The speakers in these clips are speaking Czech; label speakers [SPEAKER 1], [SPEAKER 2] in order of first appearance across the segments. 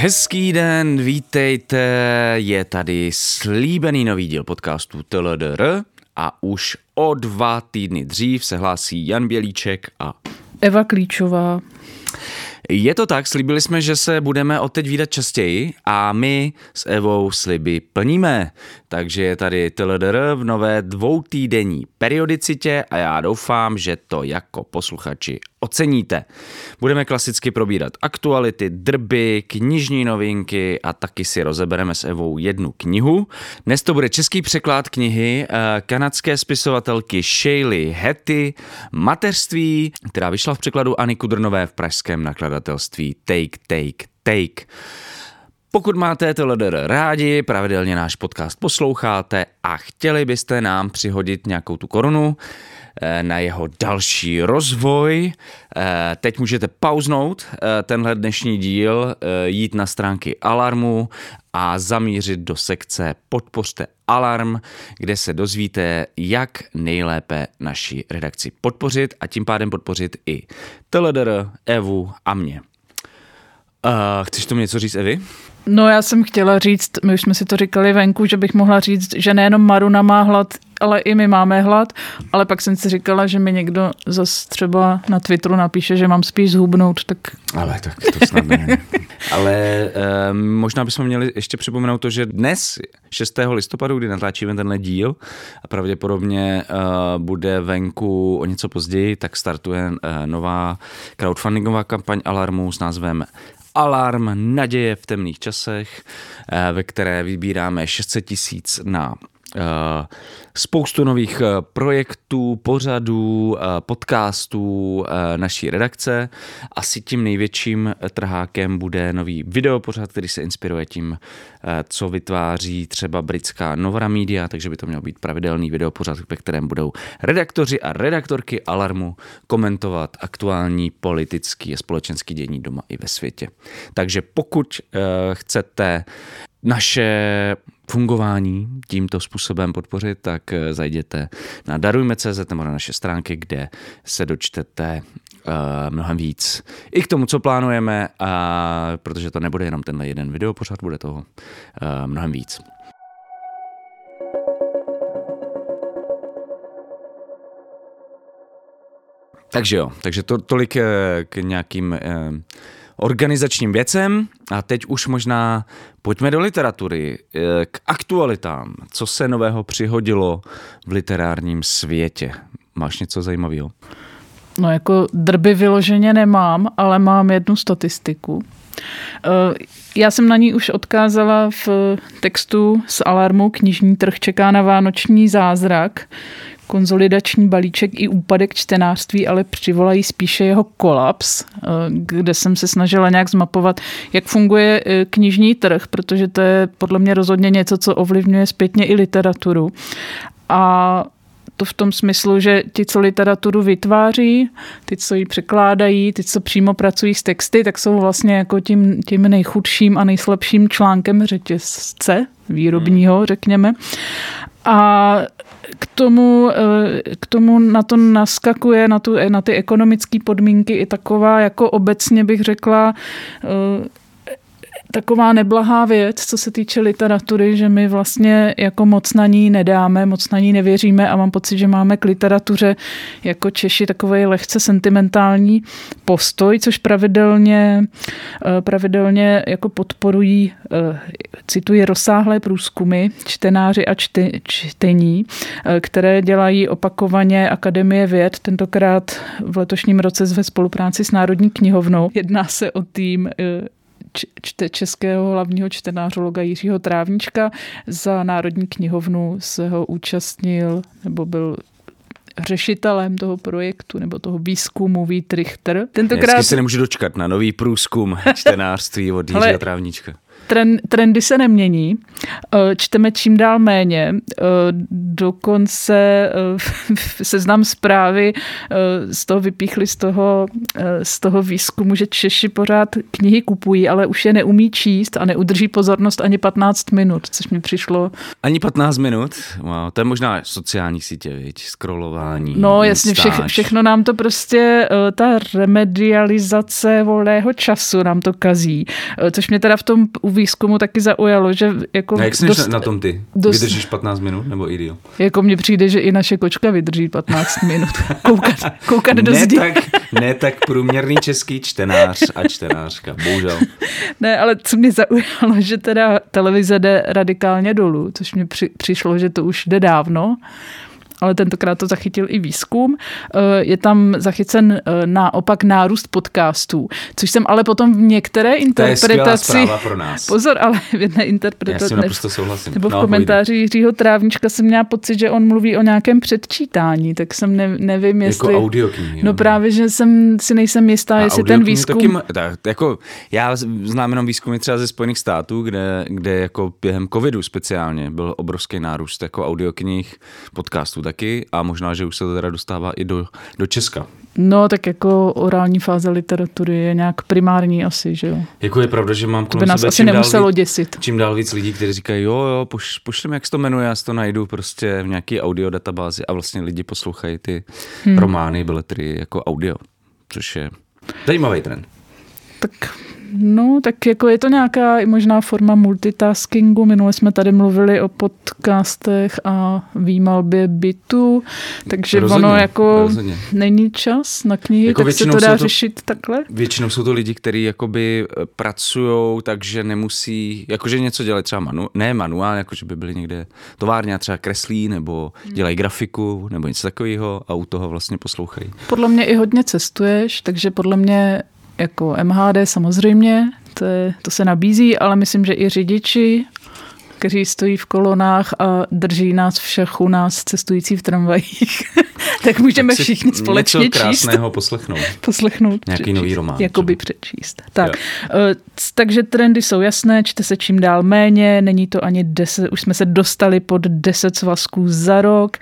[SPEAKER 1] Hezký den, vítejte, je tady slíbený nový díl podcastu TLDR a už o dva týdny dřív se hlásí Jan Bělíček a
[SPEAKER 2] Eva Klíčová.
[SPEAKER 1] Je to tak, slíbili jsme, že se budeme od teď výdat častěji a my s Evou sliby plníme. Takže je tady TLDR v nové dvoutýdenní periodicitě a já doufám, že to jako posluchači oceníte. Budeme klasicky probírat aktuality, drby, knižní novinky a taky si rozebereme s Evou jednu knihu. Dnes to bude český překlad knihy eh, kanadské spisovatelky Shaylee Hetty Mateřství, která vyšla v překladu Ani Kudrnové v pražském nakladatelství Take, Take, Take. Pokud máte TLDR rádi, pravidelně náš podcast posloucháte a chtěli byste nám přihodit nějakou tu korunu, na jeho další rozvoj. Eh, teď můžete pauznout eh, tenhle dnešní díl, jít na stránky Alarmu a zamířit do sekce Podpořte Alarm, kde se dozvíte, jak nejlépe naši redakci podpořit a tím pádem podpořit i Teledr, Evu a mě. Chceš tomu něco říct, Evi?
[SPEAKER 2] No já jsem chtěla říct, my už jsme si to říkali venku, že bych mohla říct, že nejenom Maruna má hlad, ale i my máme hlad, ale pak jsem si říkala, že mi někdo zase třeba na Twitteru napíše, že mám spíš zhubnout, tak...
[SPEAKER 1] Ale tak to snad ale um, možná bychom měli ještě připomenout to, že dnes, 6. listopadu, kdy natáčíme tenhle díl a pravděpodobně uh, bude venku o něco později, tak startuje uh, nová crowdfundingová kampaň Alarmu s názvem Alarm naděje v temných časech, eh, ve které vybíráme 600 tisíc na spoustu nových eh, projektů, pořadů, eh, podcastů naší redakce. Asi tím největším trhákem bude nový videopořad, který se inspiruje tím, co vytváří třeba britská Novara Media, takže by to měl být pravidelný videopořad, ve kterém budou redaktoři a redaktorky Alarmu komentovat aktuální politický a společenský dění doma i ve světě. Takže pokud chcete naše fungování tímto způsobem podpořit, tak eh, zajděte na darujme.cz nebo na naše stránky, kde se dočtete uh, mnohem víc. I k tomu, co plánujeme, a protože to nebude jenom tenhle jeden video pořád, bude toho uh, mnohem víc. Takže jo, takže to, tolik k nějakým uh, organizačním věcem a teď už možná pojďme do literatury, eh, k aktualitám. Co se nového přihodilo v literárním světě? Máš něco zajímavého?
[SPEAKER 2] No jako drby vyloženě nemám, ale mám jednu statistiku. Eh, já jsem na ní už odkázala v textu z Alarmu Knižní trh čeká na vánoční zázrak, konzolidační balíček i úpadek čtenářství, ale přivolají spíše jeho kolaps, eh, kde jsem se snažila nějak zmapovat, jak funguje eh, knižní trh, protože to je podle mě rozhodně něco, co ovlivňuje zpětně i literaturu. A to v tom smyslu, že ti, co literaturu vytváří, ty, co ji překládají, ty, co přímo pracují s texty, tak jsou vlastně jako tím, tím nejchudším a nejslabším článkem řetězce výrobního, řekněme. A k tomu, eh, k tomu na to naskakuje, na, tu, na ty ekonomické podmínky i taková, jako obecně bych řekla, eh, taková neblahá věc, co se týče literatury, že my vlastně jako moc na ní nedáme, moc na ní nevěříme a mám pocit, že máme k literatuře jako Češi takový lehce sentimentální postoj, což pravidelně, eh, pravidelně jako podporují, eh, cituji rozsáhlé průzkumy, čtenáři a čte, čtení, eh, které dělají opakovaně Akademie věd, tentokrát v letošním roce ve spolupráci s Národní knihovnou. Jedná se o tým čte českého hlavního čtenářologa Jiřího Trávnička. Za Národní knihovnu se ho účastnil nebo byl řešitelem toho projektu nebo toho výzkumu Vít Richter.
[SPEAKER 1] Tentokrát... Dnesky se nemůžu dočkat na nový průzkum čtenářství od Jiřího Trávnička.
[SPEAKER 2] Trend, trendy se nemění, eh, čteme čím dál méně, eh, dokonce seznam zprávy z toho vypíchli z toho, z toho výzkumu, že Češi pořád knihy kupují, ale už je neumí číst a neudrží pozornost ani 15 minut, což mi přišlo.
[SPEAKER 1] Ani 15 minut? Wow, to je možná sociální sítě, viď? scrollování.
[SPEAKER 2] No jasně, vše, všechno nám to prostě, ta remedializace volného času nám to kazí, což mě teda v tom u výzkumu taky zaujalo, že jako...
[SPEAKER 1] A jak jsi dost, na tom ty? Dost, Vydržíš 15 minut nebo i díl?
[SPEAKER 2] Jako mně přijde, že i naše kočka vydrží 15 minut. Koukat, koukat do
[SPEAKER 1] ne tak, ne tak průměrný český čtenář a čtenářka, bohužel.
[SPEAKER 2] Ne, ale co mě zaujalo, že teda televize jde radikálně dolů, což mi při, přišlo, že to už jde dávno ale tentokrát to zachytil i výzkum. Eh, je tam zachycen eh, naopak nárůst podcastů, což jsem ale potom v některé interpretaci...
[SPEAKER 1] To je pro nás.
[SPEAKER 2] Pozor, ale v jedné interpretaci...
[SPEAKER 1] Já s souhlasím.
[SPEAKER 2] Nebo v no, komentáři pojde. Jiřího Trávnička jsem měla pocit, že on mluví o nějakém předčítání, tak jsem ne, nevím,
[SPEAKER 1] jako
[SPEAKER 2] jestli...
[SPEAKER 1] Jako audioknihy.
[SPEAKER 2] No právě, že jsem si nejsem jistá, A jestli ten výzkum... Taky,
[SPEAKER 1] tak, jako, já znám jenom výzkumy třeba ze Spojených států, kde, kde jako během covidu speciálně byl obrovský nárůst jako audioknih, podcastů taky a možná, že už se to teda dostává i do, do Česka.
[SPEAKER 2] No, tak jako orální fáze literatury je nějak primární asi, že jo.
[SPEAKER 1] Jako je pravda, že mám
[SPEAKER 2] kolem to by nás sebe asi nemuselo
[SPEAKER 1] dál,
[SPEAKER 2] děsit.
[SPEAKER 1] Čím dál víc lidí, kteří říkají, jo, jo, poš, pošlem, jak se to jmenuje, já si to najdu prostě v nějaký audio databázi a vlastně lidi poslouchají ty hmm. romány, beletry jako audio, což je zajímavý trend.
[SPEAKER 2] Tak No, tak jako je to nějaká možná forma multitaskingu. Minule jsme tady mluvili o podcastech a výmalbě bytu, takže rozhodně, ono jako rozhodně. není čas na knihy, jako tak se to dá to, řešit takhle?
[SPEAKER 1] Většinou jsou to lidi, kteří jakoby eh, pracují, takže nemusí, jakože něco dělají třeba manu, ne manuál, jakože by byli někde továrně třeba kreslí, nebo hmm. dělají grafiku, nebo něco takového a u toho vlastně poslouchají.
[SPEAKER 2] Podle mě i hodně cestuješ, takže podle mě jako MHD samozřejmě, to, je, to se nabízí, ale myslím, že i řidiči, kteří stojí v kolonách a drží nás všech u nás cestující v tramvajích, tak můžeme tak všichni společně
[SPEAKER 1] něco krásného poslechnout.
[SPEAKER 2] poslechnout.
[SPEAKER 1] Nějaký přečíst, nový román.
[SPEAKER 2] Jakoby přečíst. Tak, jo. Eh, takže trendy jsou jasné, čte se čím dál méně, není to ani deset, už jsme se dostali pod deset svazků za rok.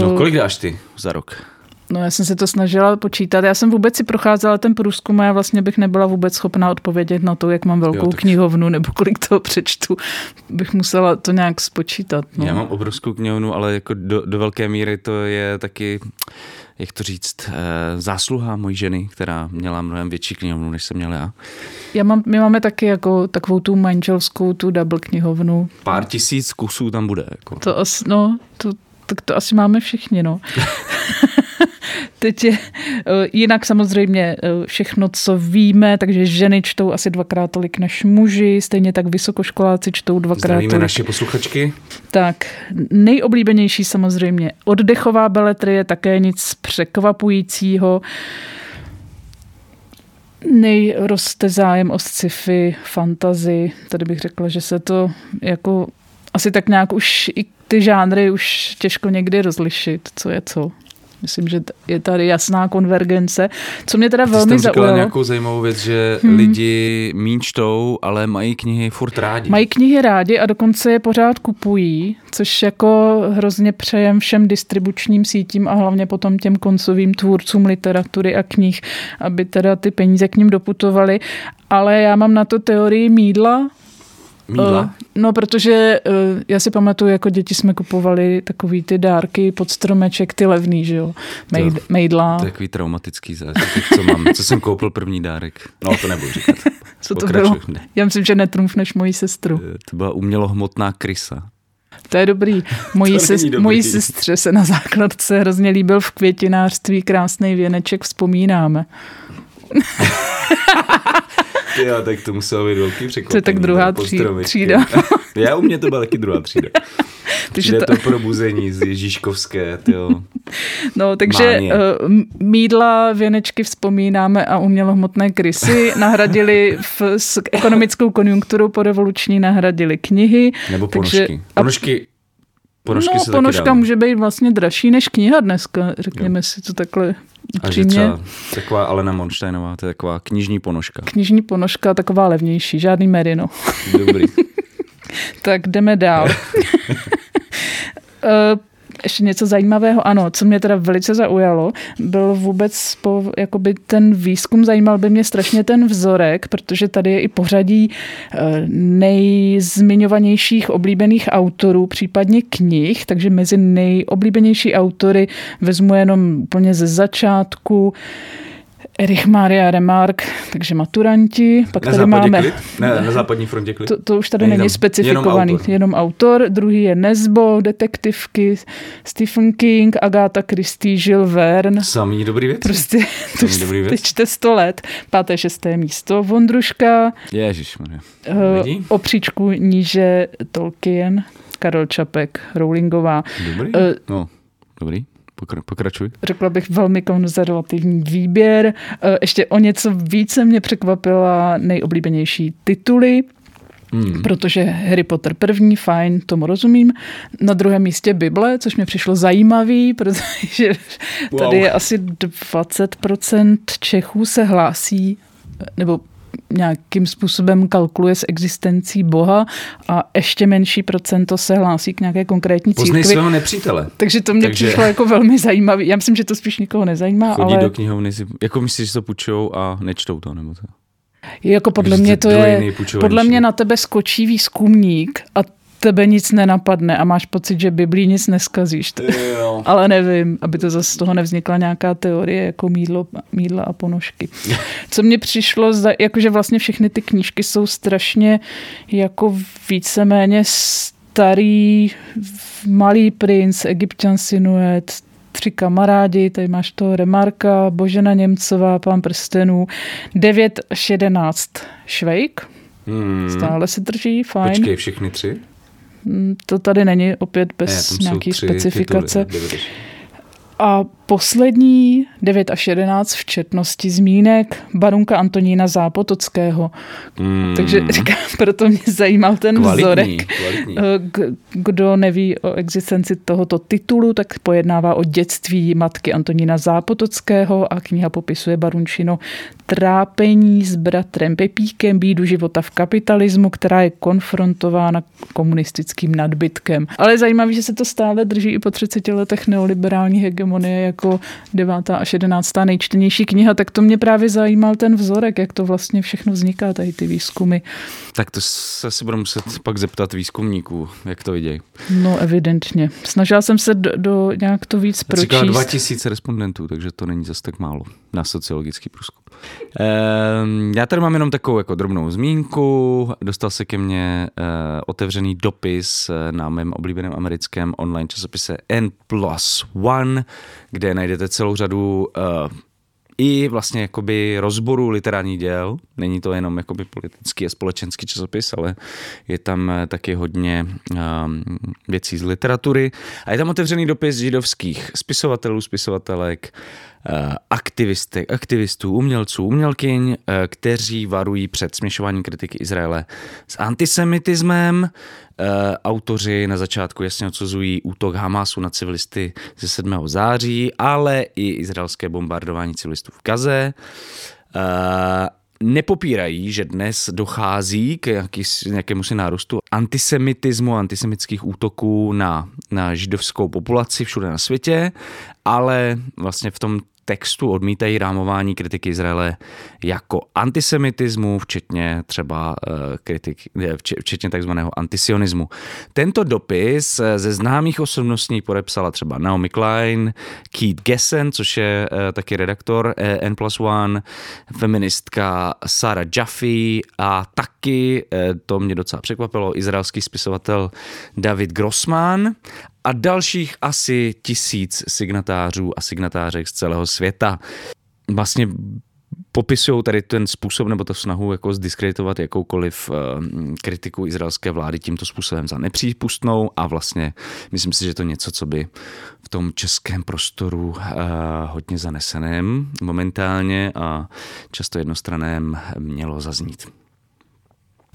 [SPEAKER 1] No kolik dáš ty za rok?
[SPEAKER 2] No já jsem se to snažila počítat. Já jsem vůbec si procházela ten průzkum a já vlastně bych nebyla vůbec schopná odpovědět na to, jak mám velkou jo, knihovnu nebo kolik toho přečtu. Bych musela to nějak spočítat. No.
[SPEAKER 1] Já mám obrovskou knihovnu, ale jako do, do velké míry to je taky jak to říct, eh, zásluha mojí ženy, která měla mnohem větší knihovnu, než jsem měl já.
[SPEAKER 2] já mám, my máme taky jako takovou tu manželskou, tu double knihovnu.
[SPEAKER 1] Pár tisíc kusů tam bude. Jako.
[SPEAKER 2] To no, to, tak to asi máme všichni, no. Teď je eh, jinak samozřejmě eh, všechno, co víme, takže ženy čtou asi dvakrát tolik než muži, stejně tak vysokoškoláci čtou dvakrát Zdravíme tolik.
[SPEAKER 1] naše posluchačky.
[SPEAKER 2] Tak, nejoblíbenější samozřejmě oddechová beletrie, také nic překvapujícího. Nejroste zájem o sci-fi, fantazy. Tady bych řekla, že se to jako asi tak nějak už i ty žánry už těžko někdy rozlišit, co je co. Myslím, že je tady jasná konvergence. Co mě teda velmi
[SPEAKER 1] Ty zaujalo... nějakou zajímavou věc, že hmm. lidi míň čtou, ale mají knihy furt rádi.
[SPEAKER 2] Mají knihy rádi a dokonce je pořád kupují, což jako hrozně přejem všem distribučním sítím a hlavně potom těm koncovým tvůrcům literatury a knih, aby teda ty peníze k ním doputovaly. Ale já mám na to teorii mídla,
[SPEAKER 1] Mídla? Uh,
[SPEAKER 2] no, protože uh, já si pamatuju, jako děti jsme kupovali takový ty dárky pod stromeček, ty levný, že jo, Mejd, to, mejdla.
[SPEAKER 1] To je takový traumatický zážitek, co mám, co jsem koupil první dárek. No, to nebudu říkat.
[SPEAKER 2] Co to Pokračuj. bylo? Ne. Já myslím, že netrumfneš moji sestru.
[SPEAKER 1] Eh, to byla umělohmotná krysa.
[SPEAKER 2] To je dobrý. Mojí, sest, dobrý. mojí sestře se na základce hrozně líbil v květinářství krásný věneček, vzpomínáme.
[SPEAKER 1] Jo, tak to muselo být velký překvapení.
[SPEAKER 2] To je tak druhá třída.
[SPEAKER 1] Já u mě to byla taky druhá třída. Takže to... to probuzení z Ježíškovské, tyjo.
[SPEAKER 2] No, takže uh, mídla, věnečky vzpomínáme a umělohmotné krysy nahradili v, s ekonomickou konjunkturu po revoluční nahradili knihy.
[SPEAKER 1] Nebo ponožky. Takže, ponožky Ponožky
[SPEAKER 2] no, ponožka může být vlastně dražší než kniha dneska, řekněme no. si to takhle
[SPEAKER 1] A že třeba taková Alena Monštejnová, to je taková knižní ponožka.
[SPEAKER 2] Knižní ponožka, taková levnější, žádný merino.
[SPEAKER 1] Dobrý.
[SPEAKER 2] tak jdeme dál. Ještě něco zajímavého, ano, co mě teda velice zaujalo, byl vůbec po, jakoby ten výzkum, zajímal by mě strašně ten vzorek, protože tady je i pořadí eh, nejzmiňovanějších oblíbených autorů, případně knih, takže mezi nejoblíbenější autory vezmu jenom úplně ze začátku Erich Maria Remark, takže maturanti. Pak
[SPEAKER 1] na
[SPEAKER 2] tady máme...
[SPEAKER 1] Klid? Ne, na západní frontě klid?
[SPEAKER 2] To, to už tady není, není specifikovaný, jenom autor. jenom autor. Druhý je Nesbo, detektivky, Stephen King, Agatha Christie, Jules Verne.
[SPEAKER 1] Samý dobrý věc.
[SPEAKER 2] Prostě to dobrý věc. čte sto let. Páté, šesté místo. Vondruška.
[SPEAKER 1] Ježiš,
[SPEAKER 2] uh, O příčku níže Tolkien. Karel Čapek, Rowlingová.
[SPEAKER 1] Dobrý, uh, no, dobrý. Pokračuj.
[SPEAKER 2] Řekla bych velmi konzervativní výběr. E, ještě o něco více mě překvapila nejoblíbenější tituly. Hmm. Protože Harry Potter první, fajn, tomu rozumím. Na druhém místě Bible, což mě přišlo zajímavý, protože tady wow. je asi 20% Čechů se hlásí, nebo nějakým způsobem kalkuluje s existencí Boha a ještě menší procento se hlásí k nějaké konkrétní církvi.
[SPEAKER 1] Poznej svého nepřítele.
[SPEAKER 2] Takže to mě Takže... přišlo jako velmi zajímavé. Já myslím, že to spíš nikoho nezajímá.
[SPEAKER 1] Chodí
[SPEAKER 2] ale...
[SPEAKER 1] do knihovny, si, jako myslíš, že to půjčou a nečtou to, nebo to?
[SPEAKER 2] Jako podle mě to je, podle mě na tebe skočí výzkumník a tebe nic nenapadne a máš pocit, že Biblí nic neskazíš. Jo. Ale nevím, aby to zase z toho nevznikla nějaká teorie jako mídlo, mídla a ponožky. Co mně přišlo, jakože vlastně všechny ty knížky jsou strašně jako víceméně starý, malý princ, egyptian sinuet, tři kamarádi, tady máš to Remarka, Božena Němcová, Pán prstenů, 9 až 11 Švejk, hmm. stále se drží, fajn.
[SPEAKER 1] Počkej, všechny tři?
[SPEAKER 2] Mm, to tady není opět bez ne, nějaký specifikace. Tituly, a poslední 9 až 11 v četnosti zmínek barunka Antonína Zápotockého. Mm. Takže říkám, proto mě zajímal ten kvalitní, vzorek. Kvalitní. Eh, kdo neví o existenci tohoto titulu, tak pojednává o dětství matky Antonína Zápotockého a kniha popisuje barunčino trápení s bratrem Pepíkem, bídu života v kapitalismu, která je konfrontována komunistickým nadbytkem. Ale je zajímavé, že se to stále drží i po 30 letech neoliberální hegemonie jako devátá až jedenáctá nejčtenější kniha, tak to mě právě zajímal ten vzorek, jak to vlastně všechno vzniká, tady ty výzkumy.
[SPEAKER 1] Tak to se si budu muset pak zeptat výzkumníků, jak to vidějí.
[SPEAKER 2] No evidentně. Snažila jsem se do, do nějak to víc pročíst. Říkala
[SPEAKER 1] 2000 respondentů, takže to není zase tak málo na sociologický průzkum. Ehm, já tady mám jenom takovou jako drobnou zmínku. Dostal se ke mně eh, otevřený dopis eh, na mém oblíbeném americkém online časopise N plus One, kde najdete celou řadu uh, i vlastně jakoby rozboru literárních děl. Není to jenom jakoby politický a společenský časopis, ale je tam eh, taky hodně um, věcí z literatury. A je tam otevřený dopis židovských spisovatelů, spisovatelek, uh, aktivistek, aktivistů, umělců, umělkyň, uh, kteří varují před směšováním kritiky Izraele s antisemitismem, Eh, autoři na začátku jasně odsuzují útok Hamasu na civilisty ze 7. září, ale i izraelské bombardování civilistů v Gaze. Eh, nepopírají, že dnes dochází k nějakému si nárůstu antisemitismu, antisemických útoků na, na židovskou populaci všude na světě, ale vlastně v tom textu odmítají rámování kritiky Izraele jako antisemitismu, včetně třeba eh, kritik, včetně takzvaného antisionismu. Tento dopis eh, ze známých osobností podepsala třeba Naomi Klein, Keith Gessen, což je eh, taky redaktor N plus One, feministka Sarah Jaffe a taky, to mě docela překvapilo, izraelský spisovatel David Grossman a dalších asi tisíc signatářů a signatářek z celého světa. Vlastně popisují tady ten způsob nebo to snahu jako zdiskreditovat jakoukoliv uh, kritiku izraelské vlády tímto způsobem za nepřípustnou a vlastně myslím si, že to něco, co by v tom českém prostoru uh, hodně zaneseném momentálně a často jednostraném mělo zaznít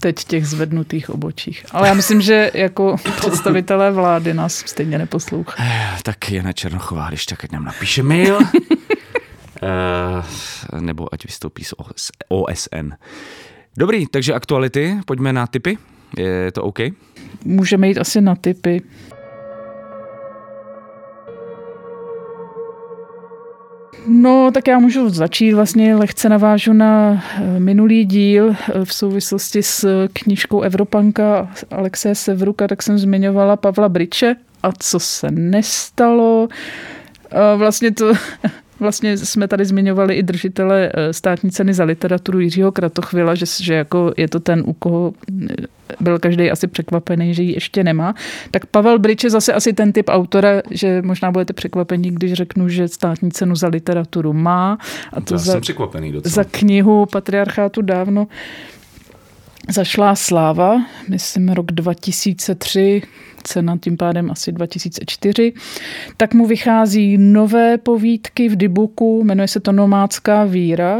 [SPEAKER 2] teď těch zvednutých obočích. Ale já myslím, že jako představitelé vlády nás stejně neposlouchají.
[SPEAKER 1] Eh, tak Jana Černochová, když tak ať nám napíše mail. Uh, nebo ať vystoupí z OSN. Dobrý, takže aktuality, pojďme na typy. Je to OK?
[SPEAKER 2] Můžeme jít asi na typy. No, tak já můžu začít. Vlastně lehce navážu na eh, minulý díl eh, v souvislosti s knížkou Evropanka Alexe Sevruka, tak jsem zmiňovala Pavla Briče a co se nestalo. Vlastně to Vlastně jsme tady zmiňovali i držitele eh, státní ceny za literaturu Jiřího Kratochvila, že, že jako je to ten, u koho eh, byl každý asi překvapený, že ji ještě nemá. Tak Pavel Brič je zase asi ten typ autora, že možná budete překvapení, když řeknu, že státní cenu za literaturu má.
[SPEAKER 1] A to Já za, jsem překvapený docela.
[SPEAKER 2] za knihu Patriarchátu dávno zašla sláva, myslím rok 2003, cena tím pádem asi 2004, tak mu vychází nové povídky v Dibuku, jmenuje se to Nomádská víra.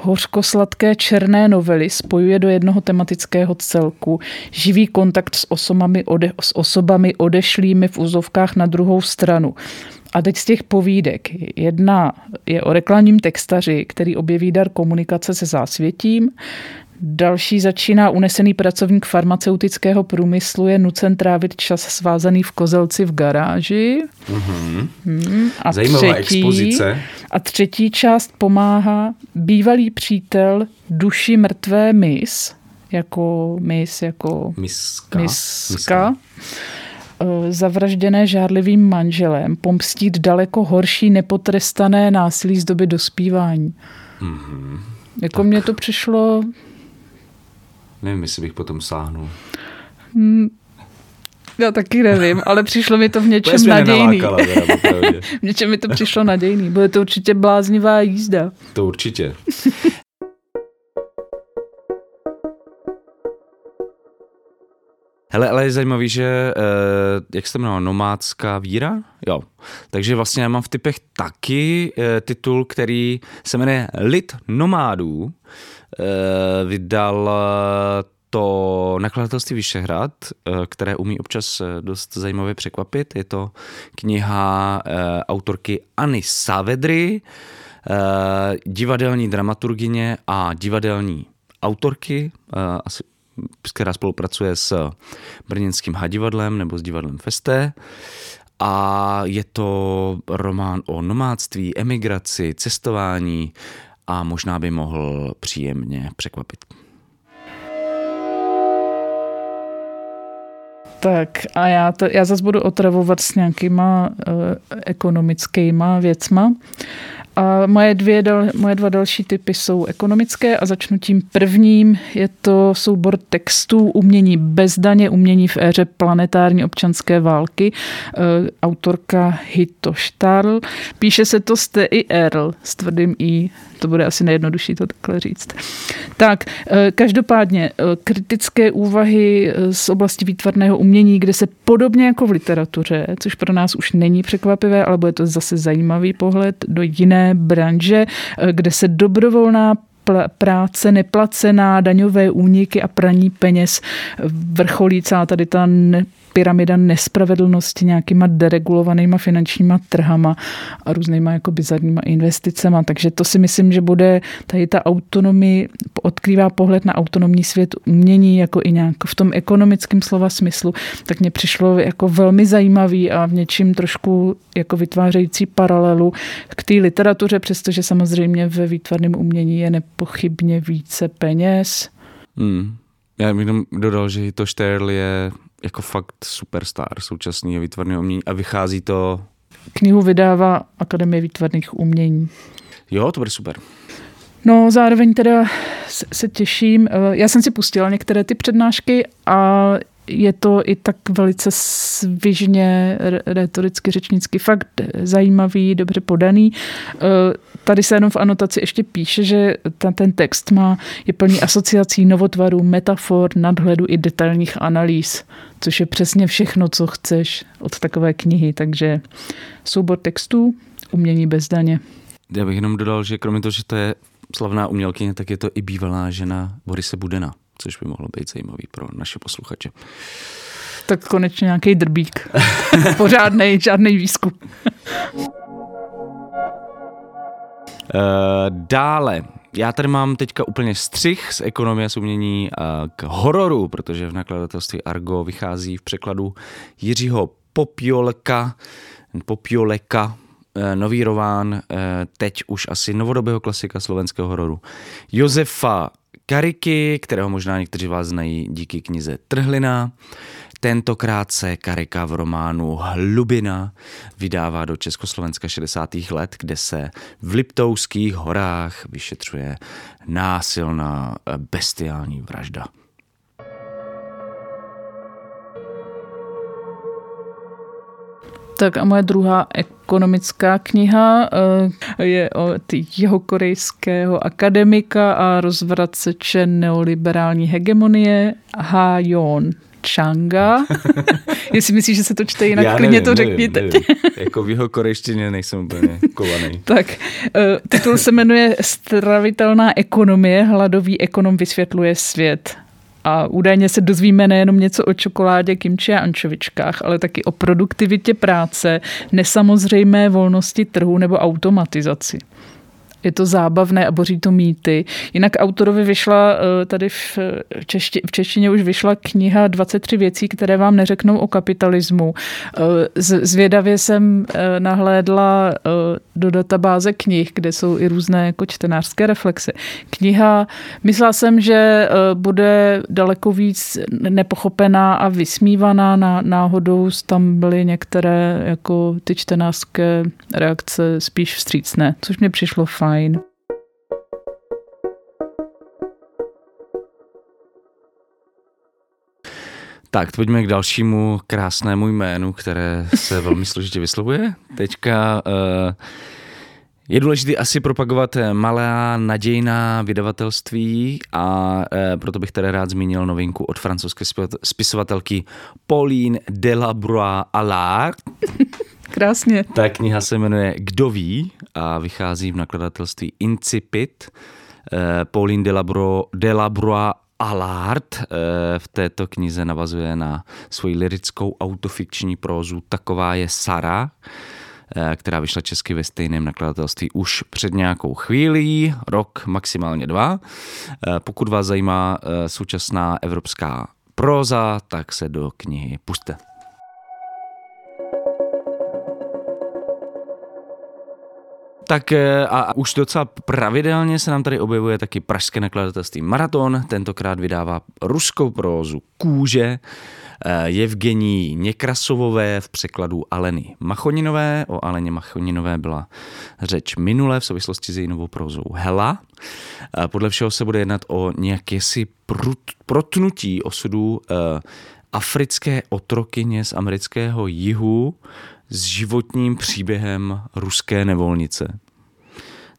[SPEAKER 2] Hořkosladké černé novely spojuje do jednoho tematického celku. Živý kontakt s osobami, ode, s osobami odešlými v úzovkách na druhou stranu. A teď z těch povídek. Jedna je o reklamním textaři, který objeví dar komunikace se zásvětím. Další začíná unesený pracovník farmaceutického průmyslu, je nucen trávit čas svázaný v kozelci v garáži.
[SPEAKER 1] Mm-hmm. Hmm. A Zajímavá třetí, expozice.
[SPEAKER 2] A třetí část pomáhá bývalý přítel duši mrtvé mis, jako mis, jako
[SPEAKER 1] miska,
[SPEAKER 2] miska, miska. Eh, zavražděné žárlivým manželem pomstít daleko horší nepotrestané násilí z doby dospívání. Mm-hmm. Jako tak. mně to přišlo
[SPEAKER 1] Nevím, jestli bych potom sáhnul.
[SPEAKER 2] Hmm, já taky nevím, ale přišlo mi to v něčem nadějný. v něčem mi to přišlo nadějný. Bude to určitě bláznivá jízda.
[SPEAKER 1] To určitě. Hele, ale je zajímavý, že, eh, jak jste jmenoval, nomádská víra? Jo. Takže vlastně já mám v typech taky eh, titul, který se jmenuje Lid nomádů. Eh, vydal to nakladatelství Vyšehrad, které umí občas dost zajímavě překvapit. Je to kniha autorky Anny Savedry, divadelní dramaturgině a divadelní autorky, asi která spolupracuje s brněnským hadivadlem nebo s divadlem Festé. A je to román o nomádství, emigraci, cestování a možná by mohl příjemně překvapit.
[SPEAKER 2] Tak a já, to, já zase budu otravovat s nějakýma uh, ekonomickýma věcma. A moje, dvě, moje dva další typy jsou ekonomické a začnu tím prvním. Je to soubor textů umění bez daně, umění v éře planetární občanské války. E, autorka Hito Starl. Píše se to s i R, s tvrdým I. To bude asi nejjednodušší to takhle říct. Tak, e, každopádně e, kritické úvahy z oblasti výtvarného umění, kde se podobně jako v literatuře, což pro nás už není překvapivé, ale bude to zase zajímavý pohled do jiné branže, eh, kde se dobrovolná práce neplacená, daňové úniky a praní peněz vrcholí celá tady ta pyramida nespravedlnosti nějakýma deregulovanýma finančníma trhama a různýma jako bizarníma investicema. Takže to si myslím, že bude tady ta autonomie, odkrývá pohled na autonomní svět umění, jako i nějak v tom ekonomickém slova smyslu, tak mě přišlo jako velmi zajímavý a v něčím trošku jako vytvářející paralelu k té literatuře, přestože samozřejmě ve výtvarném umění je nepochybně více peněz.
[SPEAKER 1] Hmm. Já bych jenom dodal, že to Sterl je jako fakt superstar současného výtvarného umění a vychází to...
[SPEAKER 2] Knihu vydává Akademie výtvarných umění.
[SPEAKER 1] Jo, to bude super.
[SPEAKER 2] No, zároveň teda se těším. Eh, já jsem si pustila některé ty přednášky a je to i tak velice svižně, retoricky, řečnicky fakt zajímavý, dobře podaný. E, tady se jenom v anotaci ještě píše, že ten, ten text má, je plný asociací, novotvarů, metafor, nadhledu i detailních analýz, což je přesně všechno, co chceš od takové knihy. Takže soubor textů, umění bez daně.
[SPEAKER 1] Já bych jenom dodal, že kromě toho, že to je slavná umělkyně, tak je to i bývalá žena Borise Budena což by mohlo být zajímavý pro naše posluchače.
[SPEAKER 2] Tak konečně nějaký drbík. Pořádný, žádný výzkum.
[SPEAKER 1] dále, já tady mám teďka úplně střih z ekonomie a umění k hororu, protože v nakladatelství Argo vychází v překladu Jiřího Popiolka, Popioleka, eh, nový rován, eh, teď už asi novodobého klasika slovenského hororu. Josefa Kariky, kterého možná někteří vás znají díky knize Trhlina. Tentokrát se Karika v románu Hlubina vydává do Československa 60. let, kde se v Liptouských horách vyšetřuje násilná bestiální vražda.
[SPEAKER 2] Tak a moje druhá ekonomická kniha eh, je od jeho korejského akademika a rozvraceče neoliberální hegemonie Ha Yon Changa. Jestli myslíš, že se to čte jinak, Já klidně to řekni teď.
[SPEAKER 1] jako v jeho korejštině nejsem úplně kovaný.
[SPEAKER 2] tak, eh, titul se jmenuje Stravitelná ekonomie, hladový ekonom vysvětluje svět. A údajně se dozvíme nejenom něco o čokoládě, kimči a ančovičkách, ale taky o produktivitě práce, nesamozřejmé volnosti trhu nebo automatizaci je to zábavné a boří to mýty. Jinak autorovi vyšla eh, tady v, češti, v češtině už vyšla kniha 23 věcí, které vám neřeknou o kapitalismu. Eh, zvědavě jsem eh, nahlédla do databáze knih, kde jsou i různé jako čtenářské reflexe. Kniha, myslela jsem, že bude daleko víc nepochopená a vysmívaná. Na, náhodou tam byly některé jako ty čtenářské reakce spíš vstřícné, což mě přišlo fajn fajn.
[SPEAKER 1] Tak, pojďme k dalšímu krásnému jménu, které se velmi složitě vyslovuje. Teďka uh, je důležité asi propagovat malá nadějná vydavatelství a uh, proto bych tady rád zmínil novinku od francouzské spisovatelky Pauline Delabroix Allard.
[SPEAKER 2] Krásně.
[SPEAKER 1] Ta kniha se jmenuje Kdo ví a vychází v nakladatelství Incipit. Eh, Pauline Delabro, Delabroix Allard eh, v této knize navazuje na svoji lirickou autofikční prózu Taková je Sara, eh, která vyšla česky ve stejném nakladatelství už před nějakou chvílí, rok, maximálně dva. Pokud vás zajímá současná evropská próza, tak se do knihy puste. Tak eh, a už docela pravidelně se nám tady objevuje taky pražské nakladatelství Maraton, tentokrát vydává ruskou prózu Kůže, eh, Někrasovové v překladu Aleny Machoninové. O Aleně Machoninové byla řeč minule v souvislosti s její novou prózou Hela. Eh, podle všeho se bude jednat o nějaké si protnutí osudu africké otrokyně z amerického jihu, s životním příběhem ruské nevolnice.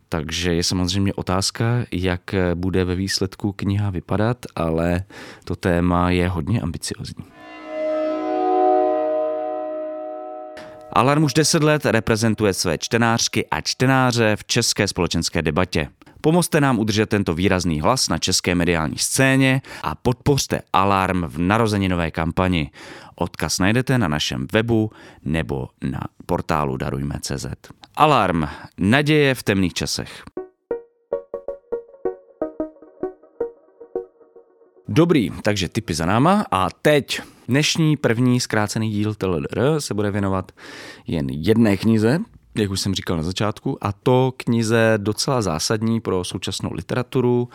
[SPEAKER 1] Takže je samozřejmě otázka, jak bude ve výsledku kniha vypadat, ale to téma je hodně ambiciozní. Alarm už 10 let reprezentuje své čtenářky a čtenáře v české společenské debatě. Pomozte nám udržet tento výrazný hlas na české mediální scéně a podpořte Alarm v narozeninové kampani. Odkaz najdete na našem webu nebo na portálu darujme.cz. Alarm. Naděje v temných časech. Dobrý, takže typy za náma a teď dnešní první zkrácený díl TLDR se bude věnovat jen jedné knize, jak už jsem říkal na začátku, a to knize docela zásadní pro současnou literaturu.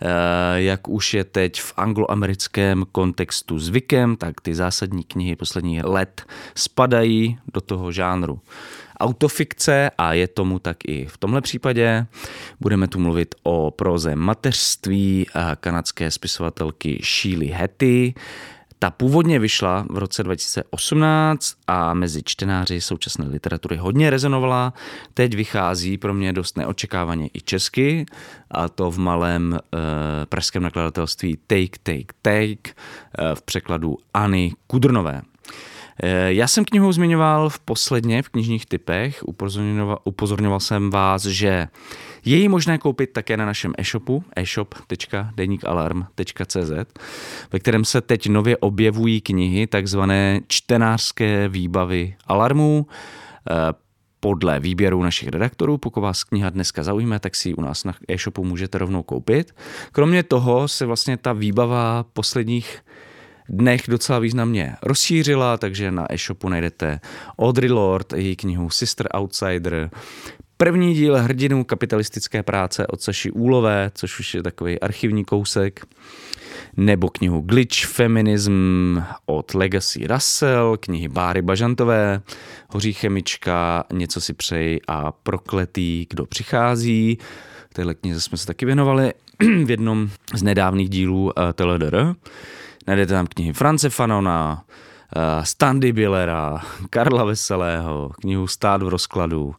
[SPEAKER 1] Eh, jak už je teď v angloamerickém kontextu zvykem, tak ty zásadní knihy posledních let spadají do toho žánru autofikce a je tomu tak i v tomhle případě. Budeme tu mluvit o proze mateřství kanadské spisovatelky Sheely Hattie, ta původně vyšla v roce 2018 a mezi čtenáři současné literatury hodně rezonovala. Teď vychází pro mě dost neočekávaně i česky, a to v malém uh, pražském nakladatelství Take, Take, Take uh, v překladuAny Kudrnové. Eh, já jsem knihu zmiňoval v posledně v knižních typech. Upozorňoval, upozorňoval jsem vás, že je ji možné koupit také na našem e-shopu e-shop.denikalarm.cz, ve kterém se teď nově objevují knihy, takzvané čtenářské výbavy alarmů. Eh, podle výběru našich redaktorů. Pokud vás kniha dneska zaujme, tak si ji u nás na e-shopu můžete rovnou koupit. Kromě toho se vlastně ta výbava posledních dnech docela významně rozšířila, takže na e-shopu najdete Audrey Lord, její knihu Sister Outsider, první díl hrdinů kapitalistické práce od Saši Úlové, což už je takový archivní kousek, nebo knihu Glitch Feminism od Legacy Russell, knihy Báry Bažantové, Hoří chemička, Něco si přeji a Prokletý, kdo přichází. Téhle knize jsme se taky věnovali v jednom z nedávných dílů eh, TLDR. Najdete tam knihy France Fanona, uh, Standy Billera, Karla Veselého, knihu Stát v rozkladu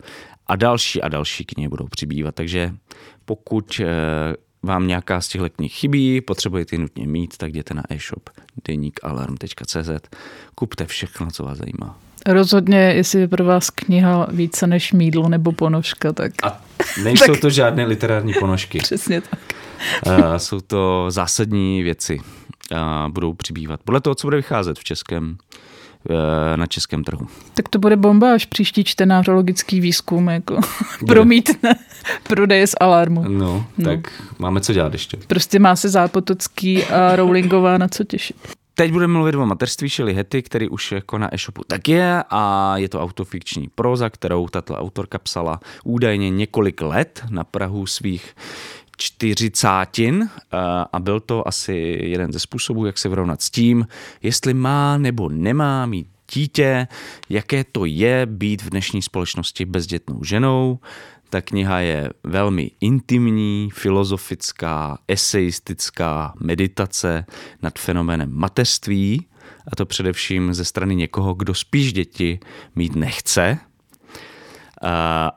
[SPEAKER 1] a další a další knihy budou přibývat. Takže pokud uh, vám nějaká z těchto knih chybí, potřebujete ji nutně mít, tak jděte na e-shop denikalarm.cz, kupte všechno, co vás zajímá.
[SPEAKER 2] Rozhodně, jestli je pro vás kniha více než mídlo nebo ponožka, tak...
[SPEAKER 1] A nejsou tak... to žádné literární ponožky.
[SPEAKER 2] Přesně tak.
[SPEAKER 1] Uh, jsou to zásadní věci a budou přibývat. Podle toho, co bude vycházet v českém eh, na českém trhu.
[SPEAKER 2] Tak to bude bomba, až příští čtenářologický výzkum jako promítne prodeje z alarmu.
[SPEAKER 1] No, no, tak máme co dělat ještě.
[SPEAKER 2] Prostě má se Zápotocký a Rowlingová na co těšit.
[SPEAKER 1] Teď budeme mluvit o mateřství Shelly Hetty, který už jako na e-shopu tak je a je to autofikční proza, kterou tato autorka psala údajně několik let na Prahu svých čtyřicátin eh, a byl to asi jeden ze způsobů, jak se vyrovnat s tím, jestli má nebo nemá mít dítě, jaké to je být v dnešní společnosti bezdětnou ženou. Ta kniha je velmi intimní, filozofická, eseistická meditace nad fenoménem mateřství, a to především ze strany někoho, kdo spíš děti mít nechce,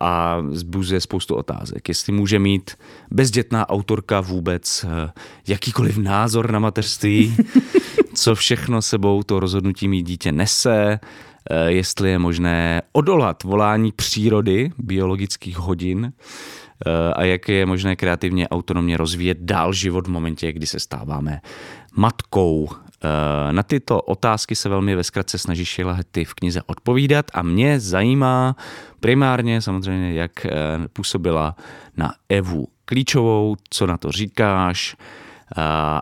[SPEAKER 1] a zbuzuje spoustu otázek. Jestli může mít bezdětná autorka vůbec eh, jakýkoliv názor na mateřství, co všechno sebou to rozhodnutí mít dítě nese, eh, jestli je možné odolat volání přírody, biologických hodin, eh, a jak je možné kreativně autonomně rozvíjet dál život v momentě, kdy se stáváme matkou. Na tyto otázky se velmi ve zkratce snaží Sheila Hetty v knize odpovídat a mě zajímá primárně samozřejmě, jak eh, působila na Evu Klíčovou, co na to říkáš,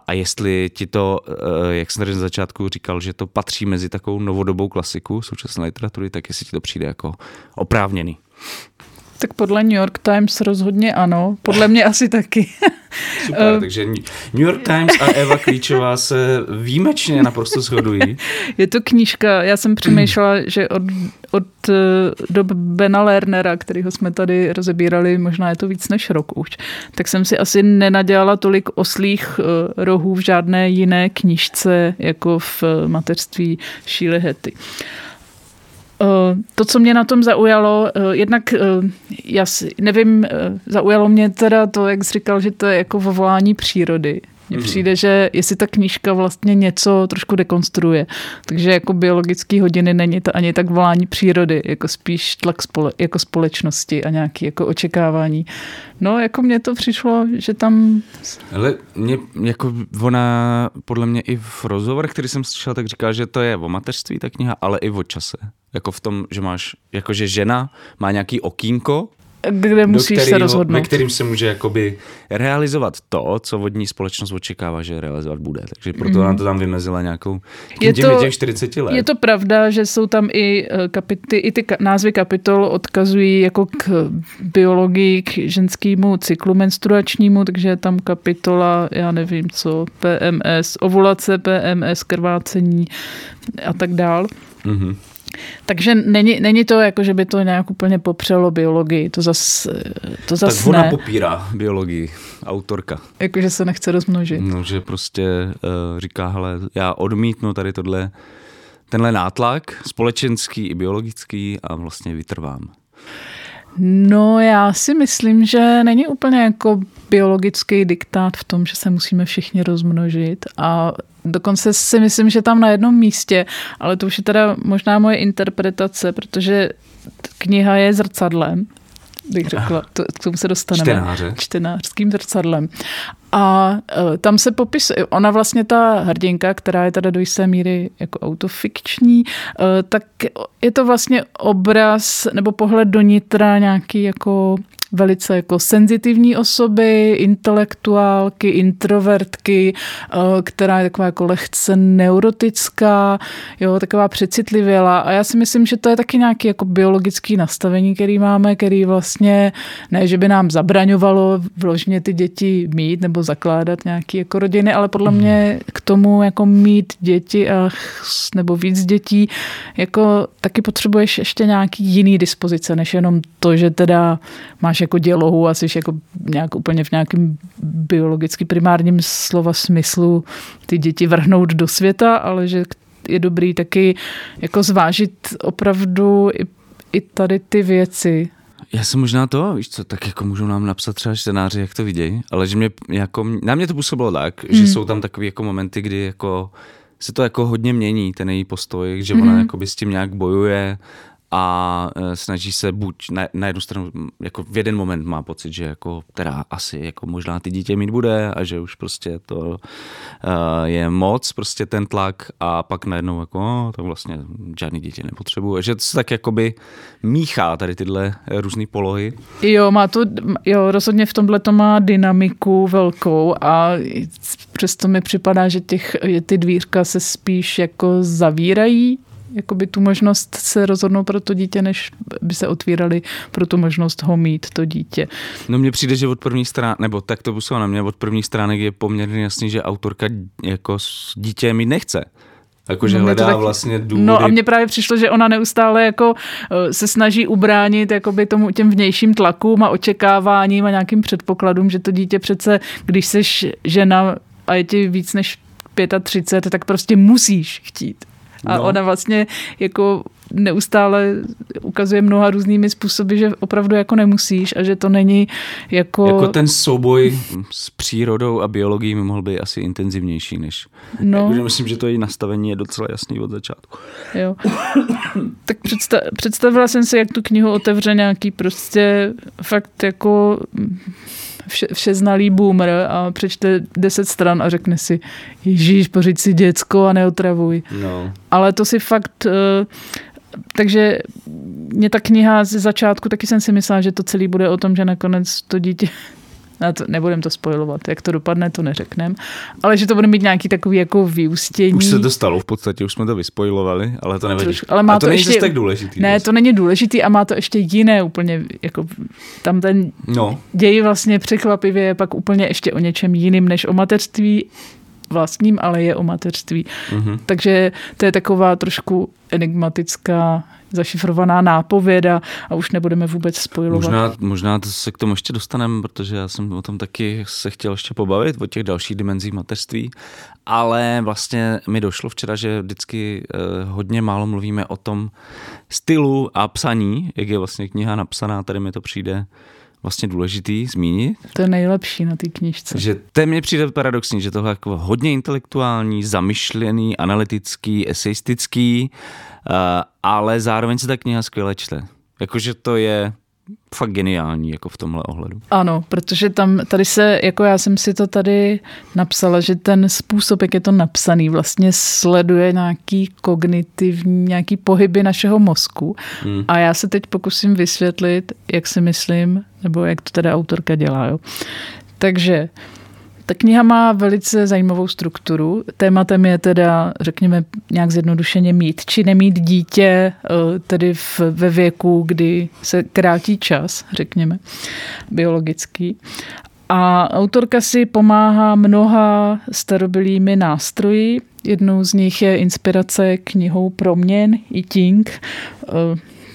[SPEAKER 1] a jestli ti to, eh, jak jsem tady na začátku říkal, že to patří mezi takovou novodobou klasiku současné literatury, tak jestli ti to přijde jako oprávněný.
[SPEAKER 2] Tak podle New York Times rozhodně ano, podle mě asi taky.
[SPEAKER 1] Super, eh, takže New York Times a Eva Klíčová se výjimečně naprosto shodují.
[SPEAKER 2] Je to knížka, já jsem přemýšlela, že od, od eh, dob Bena Lernera, kterýho jsme tady rozebírali, možná je to víc než rok už, tak jsem si asi nenadělala tolik oslých eh, rohů v žádné jiné knížce, jako v mateřství Sheila Hetty. Eh, to, co mě na tom zaujalo, eh, jednak, eh, já nevím, zaujalo mě teda to, jak jsi říkal, že to je jako volání přírody. Mně mm. přijde, že jestli ta knížka vlastně něco trošku dekonstruuje, takže jako biologické hodiny není to ani tak volání přírody, jako spíš tlak spole, jako společnosti a nějaké jako očekávání. No, jako mně to přišlo, že tam...
[SPEAKER 1] Ale mě, jako ona, podle mě i v rozhovorech, který jsem slyšel, tak říká, že to je o mateřství ta kniha, ale i o čase. Jako v tom, že máš, jakože žena má nějaký okýnko,
[SPEAKER 2] kde musíš kterýho, se rozhodnout.
[SPEAKER 1] Ve kterým se může jakoby realizovat to, co vodní společnost očekává, že realizovat bude. Takže proto mm. nám to tam vymezila nějakou je to, těch 40 let.
[SPEAKER 2] Je to pravda, že jsou tam i, eh, kapity, i ty názvy kapitol odkazují jako k biologii, k ženskému cyklu menstruačnímu, takže je tam kapitola, já nevím co, PMS, ovulace, PMS, krvácení a tak dál. Mm-hmm. Takže není, není to jako, že by to nějak úplně popřelo biologii, to zas, to zas
[SPEAKER 1] Tak ona ne. popírá biologii, autorka.
[SPEAKER 2] Jako, že se nechce rozmnožit.
[SPEAKER 1] No, že prostě uh, říká, hele, já odmítnu tady tohle, tenhle nátlak, společenský i biologický a vlastně vytrvám.
[SPEAKER 2] No já si myslím, že není úplně jako biologický diktát v tom, že se musíme všichni rozmnožit a dokonce si myslím, že tam na jednom místě, ale to už je teda možná moje interpretace, protože kniha je zrcadlem, bych řekla. To, k tomu se dostaneme.
[SPEAKER 1] Čtenáře.
[SPEAKER 2] Čtenářským zrcadlem. A uh, tam se popisuje, ona vlastně ta hrdinka, která je teda do jisté míry jako autofikční, uh, tak je to vlastně obraz nebo pohled do nitra nějaký jako velice jako senzitivní osoby, intelektuálky, introvertky, eh, která je taková jako lehce neurotická, jo, taková přecitlivěla. A já si myslím, že to je taky nějaký jako biologický nastavení, který máme, který vlastně ne, že by nám zabraňovalo vložně ty děti mít nebo zakládat nějaké jako rodiny, ale podle mě k tomu jako mít děti a, nebo víc dětí, jako taky potřebuješ ještě nějaký jiný dispozice, než jenom to, že teda máš jako dělohu a jsi jako nějak úplně v nějakém biologicky primárním slova smyslu ty děti vrhnout do světa, ale že je dobrý taky jako zvážit opravdu i, i tady ty věci.
[SPEAKER 1] Já jsem možná to, víš co, tak jako můžou nám napsat třeba čtenáři, jak to vidějí, ale že mě jako, na mě to působilo tak, hmm. že jsou tam takové jako momenty, kdy jako se to jako hodně mění, ten její postoj, že ona mm. jako by s tím nějak bojuje a e, snaží se buď na, na jednu stranu, jako v jeden moment má pocit, že jako teda asi jako možná ty dítě mít bude a že už prostě to uh, je moc, prostě ten tlak a pak najednou jako oh, tak vlastně žádný dítě nepotřebuje, že to se tak jakoby míchá tady tyhle různé polohy.
[SPEAKER 2] Jo, má to, jo, rozhodně v tomhle to má dynamiku velkou a přesto mi připadá, že těch, ty dvířka se spíš jako zavírají jakoby tu možnost se rozhodnout pro to dítě, než by se otvírali pro tu možnost ho mít, to dítě.
[SPEAKER 1] No mně přijde, že od první strany, nebo tak to působilo na mě, od první stránek je poměrně jasný, že autorka jako dítě mít nechce. Jakože no, hledá tak, vlastně důvody.
[SPEAKER 2] No a mně právě přišlo, že ona neustále jako eh, se snaží ubránit jakoby tomu těm vnějším tlakům a očekáváním a nějakým předpokladům, že to dítě přece, když seš žena a je ti víc než 35, tak prostě musíš chtít. A no. ona vlastně jako neustále ukazuje mnoha různými způsoby, že opravdu jako nemusíš a že to není jako...
[SPEAKER 1] Jako ten souboj s přírodou a biologií mohl být asi intenzivnější než... No. Jakože myslím, že to její nastavení je docela jasný od začátku.
[SPEAKER 2] Jo. tak představ, představila jsem si, jak tu knihu otevře nějaký prostě fakt jako vše, všeznalý boomer a přečte deset stran a řekne si, Ježíš, pořiď si děcko a neotravuj. No. Ale to si fakt... Uh, takže mě ta kniha ze začátku, taky jsem si myslela, že to celý bude o tom, že nakonec to dítě to, nebudem to spojovat, jak to dopadne, to neřeknem, ale že to bude mít nějaký takový jako vyústění.
[SPEAKER 1] Už se to stalo v podstatě, už jsme to vyspojovali, ale to nevadí. ale má a to, to není ještě, tak důležitý.
[SPEAKER 2] Ne, vlastně. to není důležitý a má to ještě jiné úplně, jako tam ten no. děj vlastně překvapivě je pak úplně ještě o něčem jiným než o mateřství vlastním, ale je o mateřství. Mm-hmm. Takže to je taková trošku enigmatická zašifrovaná nápověda a už nebudeme vůbec spojovat.
[SPEAKER 1] Možná, možná to se k tomu ještě dostaneme, protože já jsem o tom taky se chtěl ještě pobavit, o těch dalších dimenzích mateřství, ale vlastně mi došlo včera, že vždycky eh, hodně málo mluvíme o tom stylu a psaní, jak je vlastně kniha napsaná, tady mi to přijde vlastně důležitý zmínit.
[SPEAKER 2] To je nejlepší na té knižce.
[SPEAKER 1] Že to mně přijde paradoxní, že tohle je jako hodně intelektuální, zamyšlený, analytický, eseistický, uh, ale zároveň se ta kniha skvěle čte. Jakože to je fakt geniální jako v tomhle ohledu.
[SPEAKER 2] Ano, protože tam tady se, jako já jsem si to tady napsala, že ten způsob, jak je to napsaný, vlastně sleduje nějaký kognitivní, nějaký pohyby našeho mozku. Hmm. A já se teď pokusím vysvětlit, jak si myslím, nebo jak to teda autorka dělá. Jo. Takže ta kniha má velice zajímavou strukturu. Tématem je teda, řekněme, nějak zjednodušeně mít či nemít dítě, eh, tedy v, ve věku, kdy se krátí čas, řekněme, biologický. A autorka si pomáhá mnoha starobilými nástroji. Jednou z nich je inspirace knihou Proměn i Ting,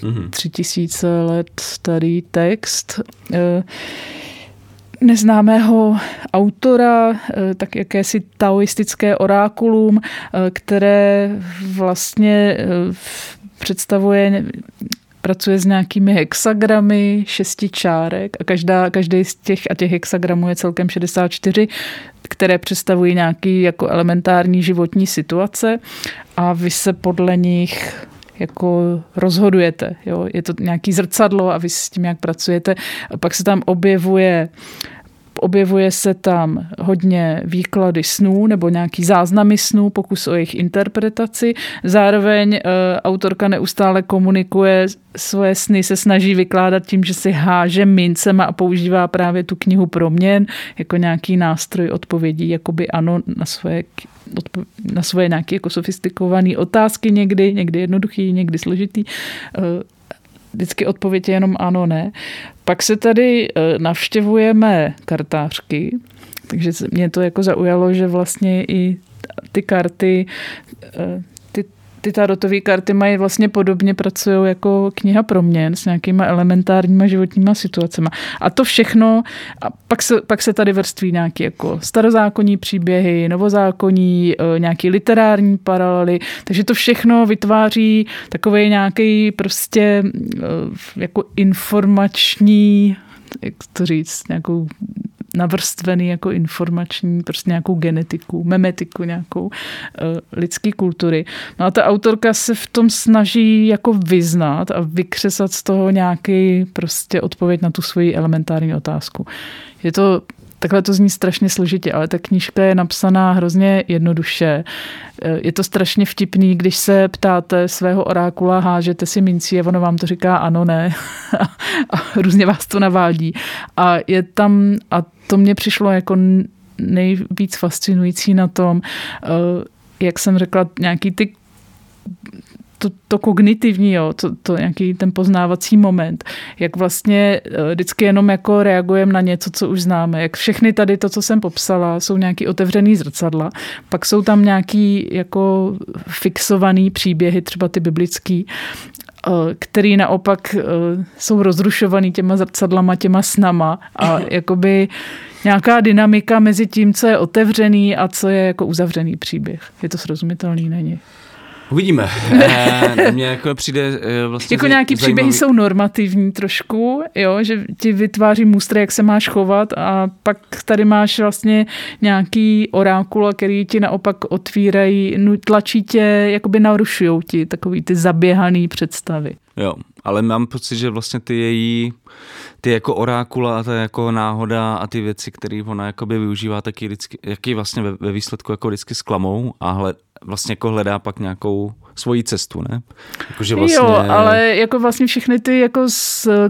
[SPEAKER 2] mm-hmm. tři tisíce let starý text eh, neznámého autora, eh, tak jakési taoistické orákulum, eh, které vlastně eh, představuje pracuje s nějakými hexagramy, šesti čárek a každá, každý z těch a těch hexagramů je celkem 64, které představují nějaký jako elementární životní situace a vy se podle nich jako rozhodujete. Jo? Je to nějaký zrcadlo a vy s tím jak pracujete. A pak se tam objevuje objevuje se tam hodně výklady snů nebo nějaký záznamy snů, pokus o jejich interpretaci. Zároveň e, autorka neustále komunikuje svoje sny, se snaží vykládat tím, že si háže mincema a používá právě tu knihu proměn jako nějaký nástroj odpovědí, jakoby ano na svoje na svoje nějaké jako sofistikované otázky někdy, někdy jednoduchý, někdy složitý. Vždycky odpověď je jenom ano, ne. Pak se tady e, navštěvujeme kartářky, takže mě to jako zaujalo, že vlastně i ty karty e, ty tarotové karty mají vlastně podobně, pracují jako kniha proměn s nějakýma elementárníma životníma situacemi. A to všechno, a pak se, pak se tady vrství nějaké jako starozákonní příběhy, novozákonní, e, nějaký literární paralely, takže to všechno vytváří takový nějaký prostě e, jako informační jak to říct, nějakou navrstvený jako informační, prostě nějakou genetiku, memetiku nějakou uh, lidský kultury. No a ta autorka se v tom snaží jako vyznat a vykřesat z toho nějaký prostě odpověď na tu svoji elementární otázku. Je to Takhle to zní strašně složitě, ale ta knížka je napsaná hrozně jednoduše. Eh, je to strašně vtipný, když se ptáte svého orákula, hážete si mincí a ono vám to říká ano, ne. a různě vás to navádí. A je tam, a to mě přišlo jako nejvíc fascinující na tom, eh, jak jsem řekla, nějaký ty to, to kognitivní, jo, to, to nějaký ten poznávací moment, jak vlastně eh, vždycky jenom jako reagujeme na něco, co už známe, jak všechny tady to, co jsem popsala, jsou nějaký otevřený zrcadla, pak jsou tam nějaký jako fixovaný příběhy, třeba ty biblický, který naopak eh, jsou rozrušovaný těma zrcadlama, těma snama a jakoby nějaká dynamika mezi tím, co je otevřený a co je jako uzavřený příběh. Je to srozumitelný, není?
[SPEAKER 1] Uvidíme. E, mně jako přijde e, vlastně
[SPEAKER 2] Jako nějaký zajímavý... příběhy jsou normativní trošku, jo, že ti vytváří mustry, jak se máš chovat a pak tady máš vlastně nějaký orákula, který ti naopak otvírají, tlačí tě, jakoby narušují ti takový ty zaběhaný představy.
[SPEAKER 1] Jo, ale mám pocit, že vlastně ty její, ty jako orákula a ta jako náhoda a ty věci, které ona jakoby využívá, taky vždycky, jaký vlastně ve, ve výsledku jako vždycky sklamou a hled, vlastně jako hledá pak nějakou svoji cestu, ne?
[SPEAKER 2] Jako, že vlastně... Jo, ale jako vlastně všechny ty jako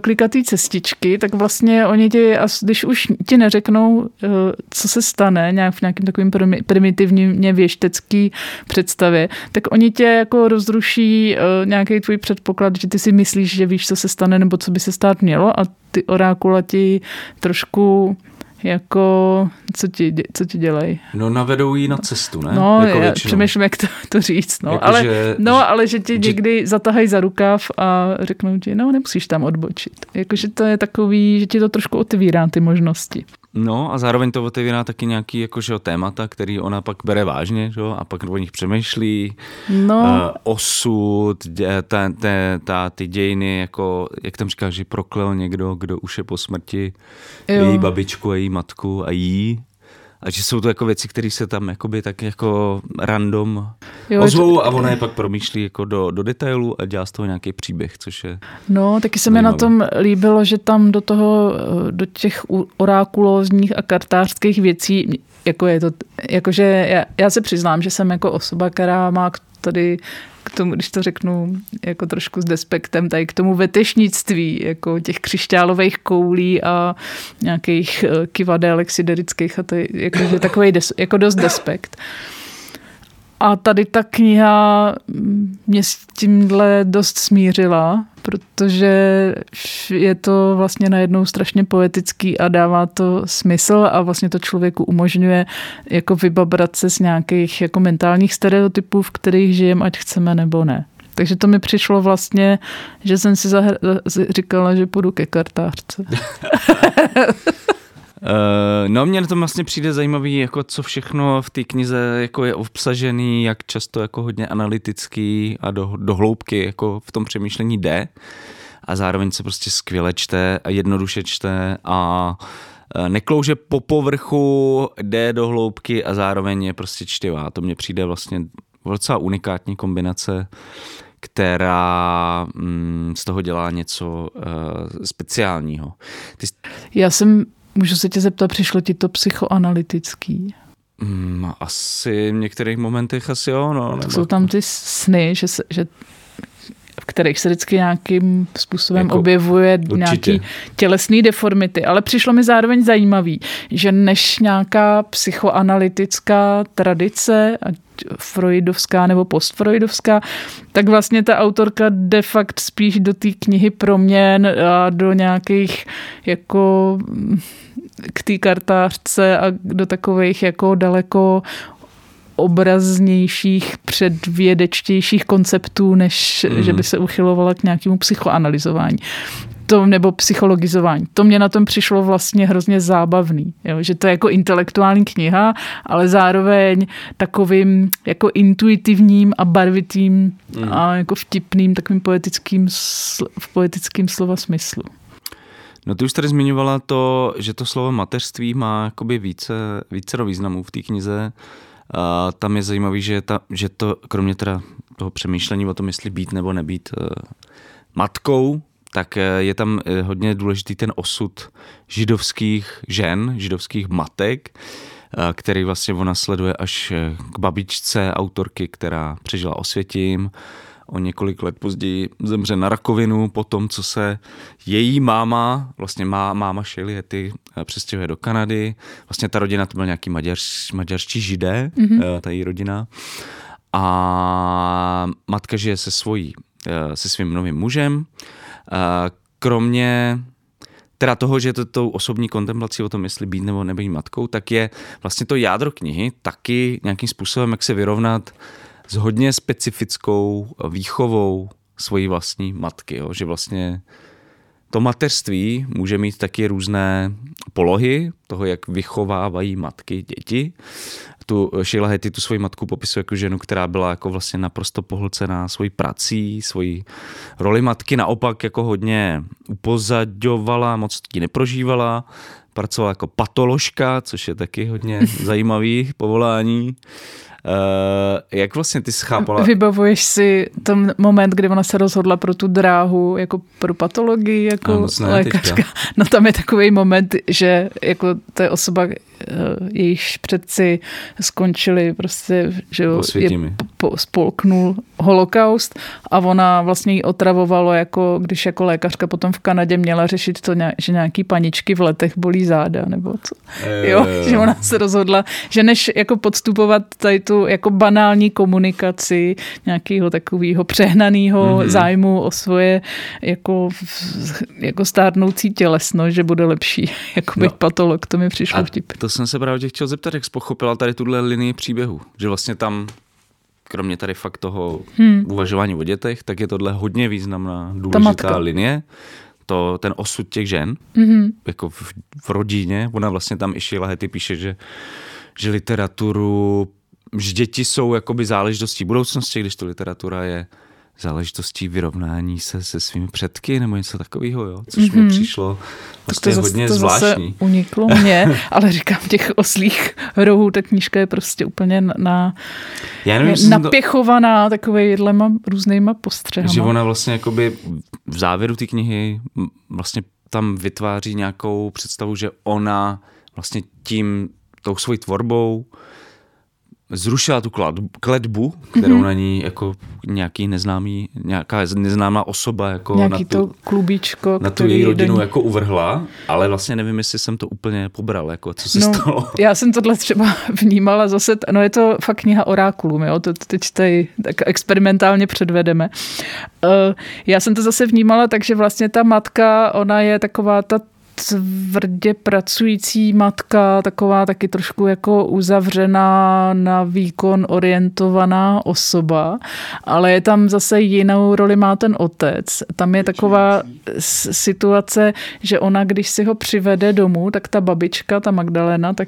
[SPEAKER 2] klikatý cestičky, tak vlastně oni ti, když už ti neřeknou, eh, co se stane nějak v nějakým takovým primitivně věštecký představě, tak oni tě jako rozruší eh, nějaký tvůj předpoklad, že ty si myslíš, že víš, co se stane nebo co by se stát mělo a ty orákula ti trošku jako, co ti, co ti dělají?
[SPEAKER 1] No navedou jí na cestu, ne?
[SPEAKER 2] No, jako já přemýšlím, jak to, to říct. No. Jako, ale, že, no, ale že ti že... někdy zatahají za rukav a řeknou ti, no, nemusíš tam odbočit. Jakože to je takový, že ti to trošku otvírá ty možnosti.
[SPEAKER 1] No a zároveň to otevírá taky nějaký jakože, témata, který ona pak bere vážně že? a pak o nich přemýšlí. No. Uh, osud, dě, ta, ta, ta, ty dějiny, jako, jak tam říkáš, že proklel někdo, kdo už je po smrti, jo. její babičku a její matku a jí. A že jsou to jako věci, které se tam jakoby tak jako random jo, ozvou to... a ona je pak promýšlí jako do, do detailu a dělá z toho nějaký příběh, což je
[SPEAKER 2] No, taky se mi na tom líbilo, že tam do toho, do těch orákulózních a kartářských věcí, jako je to, jakože já, já se přiznám, že jsem jako osoba, která má tady k tomu, když to řeknu jako trošku s despektem, tady k tomu vetešnictví, jako těch křišťálových koulí a nějakých eh, kivadel siderických a to je jako, takový des, jako dost despekt. A tady ta kniha mě s tímhle dost smířila, protože je to vlastně najednou strašně poetický a dává to smysl a vlastně to člověku umožňuje jako vybabrat se z nějakých jako mentálních stereotypů, v kterých žijem, ať chceme nebo ne. Takže to mi přišlo vlastně, že jsem si zahr- říkala, že půjdu ke kartářce.
[SPEAKER 1] Uh, no mně na tom vlastně přijde zajímavý, jako co všechno v té knize jako je obsažený, jak často jako hodně analytický a do, do hloubky jako v tom přemýšlení jde a zároveň se prostě skvěle čte a jednoduše čte a eh, neklouže po povrchu, jde do hloubky a zároveň je prostě čtivá. To mně přijde vlastně docela unikátní kombinace která mm, z toho dělá něco uh, speciálního. Ty...
[SPEAKER 2] Já jsem, můžu se tě zeptat, přišlo ti to psychoanalytický?
[SPEAKER 1] Mm, asi v některých momentech asi jo. No,
[SPEAKER 2] nebo... Jsou tam ty sny, že, se, že v kterých se vždycky nějakým způsobem jako, objevuje určitě. nějaký tělesný deformity. Ale přišlo mi zároveň zajímavý, že než nějaká psychoanalytická tradice, ať freudovská nebo postfreudovská, tak vlastně ta autorka de facto spíš do té knihy proměn a do nějakých jako k té kartářce a do takových jako daleko obraznějších, předvědečtějších konceptů, než mm. že by se uchylovala k nějakému psychoanalyzování. To, nebo psychologizování. To mě na tom přišlo vlastně hrozně zábavný. Jo? Že to je jako intelektuální kniha, ale zároveň takovým jako intuitivním a barvitým mm. a jako vtipným takovým poetickým, v poetickým slova smyslu.
[SPEAKER 1] No ty už tady zmiňovala to, že to slovo mateřství má jakoby více, více významů v té knize. A tam je zajímavý, že, ta, že to, kromě teda toho přemýšlení o tom, jestli být nebo nebýt uh, matkou, tak eh, je tam eh, hodně důležitý ten osud židovských žen, židovských matek, který vlastně ona sleduje až k babičce autorky, která přežila osvětím, o několik let později zemře na rakovinu po tom, co se její máma, vlastně má, máma Shelley přestěhuje do Kanady. Vlastně ta rodina to byl nějaký maďarš, maďarští židé, mm-hmm. ta její rodina. A matka žije se svojí, eh, se svým novým mužem. Kromě teda toho, že to tou osobní kontemplací o tom, jestli být nebo nebýt matkou, tak je vlastně to jádro knihy taky nějakým způsobem, jak se vyrovnat s hodně specifickou výchovou svojí vlastní matky, jo? že vlastně to mateřství může mít taky různé polohy toho, jak vychovávají matky děti. Tu Sheila Hetty tu svoji matku popisuje jako ženu, která byla jako vlastně naprosto pohlcená svojí prací, svojí roli matky naopak jako hodně upozaďovala, moc ti neprožívala, pracovala jako patoložka, což je taky hodně zajímavý povolání. Uh, jak vlastně ty schápala?
[SPEAKER 2] Vybavuješ si ten moment, kdy ona se rozhodla pro tu dráhu jako pro patologii jako no, lékařka. Teďka. No tam je takový moment, že jako to je osoba, Eh, jejichž předci skončili prostě, že jo, je, po, spolknul holokaust a ona vlastně ji otravovalo, jako když jako lékařka potom v Kanadě měla řešit to, že nějaký paničky v letech bolí záda, nebo co. Je, jo, je, že ona se rozhodla, že než jako podstupovat tady tu jako banální komunikaci nějakého takového přehnaného mm-hmm. zájmu o svoje jako, jako stárnoucí tělesno, že bude lepší jako být no. patolog, to mi přišlo vtip.
[SPEAKER 1] To jsem se právě chtěl zeptat, jak jsi pochopila tady tuhle linii příběhu, že vlastně tam kromě tady fakt toho hmm. uvažování o dětech, tak je tohle hodně významná, důležitá linie. To, ten osud těch žen, mm-hmm. jako v, v rodině, ona vlastně tam i Sheila Hetty píše, že, že literaturu, že děti jsou jakoby záležitostí budoucnosti, když to literatura je záležitostí vyrovnání se se svými předky nebo něco takového, jo? což mm-hmm. mi mhm. přišlo vlastně to hodně
[SPEAKER 2] to
[SPEAKER 1] zvláštní.
[SPEAKER 2] Zase uniklo mě, ale říkám, těch oslých rohů, ta knížka je prostě úplně na, Já nevím, napěchovaná to... takovýhlema různýma postřehama.
[SPEAKER 1] Že ona vlastně jakoby v závěru té knihy vlastně tam vytváří nějakou představu, že ona vlastně tím, tou svojí tvorbou zrušila tu kletbu, kterou mm-hmm. na ní jako nějaký neznámý, nějaká neznámá osoba jako
[SPEAKER 2] nějaký
[SPEAKER 1] na tu,
[SPEAKER 2] to klubíčko,
[SPEAKER 1] na tu její rodinu ní... jako uvrhla, ale vlastně nevím, jestli jsem to úplně pobral, jako co se no, stalo.
[SPEAKER 2] Já jsem tohle třeba vnímala zase, no je to fakt kniha orákulům, jo, to teď tady tak experimentálně předvedeme. Uh, já jsem to zase vnímala tak, že vlastně ta matka, ona je taková ta tvrdě pracující matka, taková taky trošku jako uzavřená na výkon orientovaná osoba, ale je tam zase jinou roli má ten otec. Tam je taková situace, že ona, když si ho přivede domů, tak ta babička, ta Magdalena, tak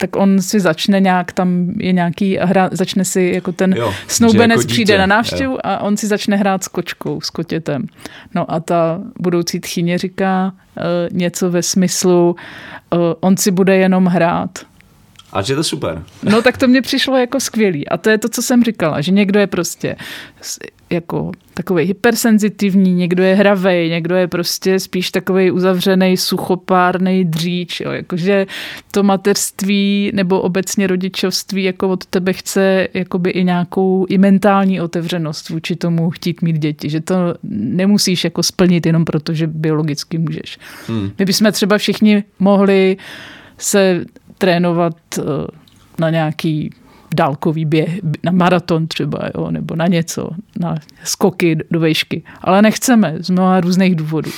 [SPEAKER 2] tak on si začne nějak, tam je nějaký, hra, začne si jako ten jo, snoubenec jako přijde na návštěvu jo. a on si začne hrát s kočkou, s kotětem. No a ta budoucí tchyně říká uh, něco ve smyslu, uh, on si bude jenom hrát.
[SPEAKER 1] A že to super.
[SPEAKER 2] No tak to mě přišlo jako skvělý. A to je to, co jsem říkala, že někdo je prostě jako takový hypersenzitivní, někdo je hravej, někdo je prostě spíš takový uzavřený, suchopárný dříč. Jo. Jakože to mateřství nebo obecně rodičovství jako od tebe chce jakoby i nějakou i mentální otevřenost vůči tomu chtít mít děti. Že to nemusíš jako splnit jenom proto, že biologicky můžeš. Hmm. My bychom třeba všichni mohli se trénovat eh, na nějaký dálkový běh, na maraton třeba, jo, nebo na něco, na skoky do vejšky. Ale nechceme z mnoha různých důvodů.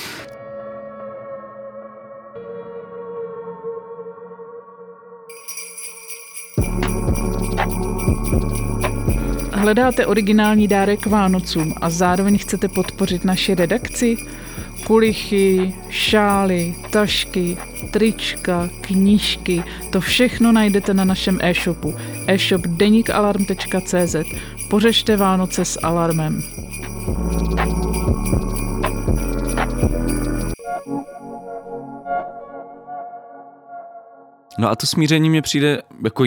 [SPEAKER 2] Hledáte originální dárek Vánocům a zároveň chcete podpořit naši redakci? Kulichy, šály, tašky, trička, knížky, to všechno najdete na našem e-shopu e-shop denikalarm.cz. Pořešte Vánoce s alarmem.
[SPEAKER 1] No a to smíření mě přijde jako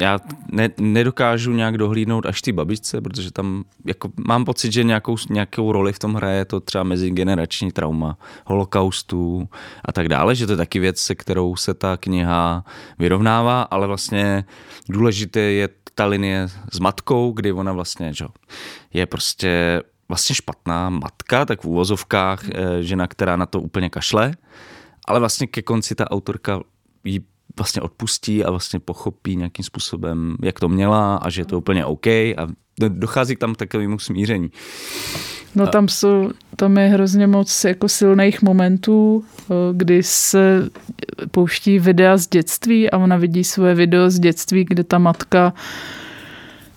[SPEAKER 1] já ne, nedokážu nějak dohlídnout až ty babičce, protože tam jako mám pocit, že nějakou, nějakou roli v tom hraje to třeba mezigenerační trauma, holokaustu a tak dále, že to je taky věc, se kterou se ta kniha vyrovnává, ale vlastně důležité je ta linie s matkou, kdy ona vlastně že, je prostě vlastně špatná matka, tak v úvozovkách eh, žena, která na to úplně kašle, ale vlastně ke konci ta autorka jí vlastně odpustí a vlastně pochopí nějakým způsobem, jak to měla a že je to úplně OK a dochází k tam takovému smíření.
[SPEAKER 2] No tam jsou, tam je hrozně moc jako silných momentů, eh, kdy se pouští videa z dětství a ona vidí svoje video z dětství, kde ta matka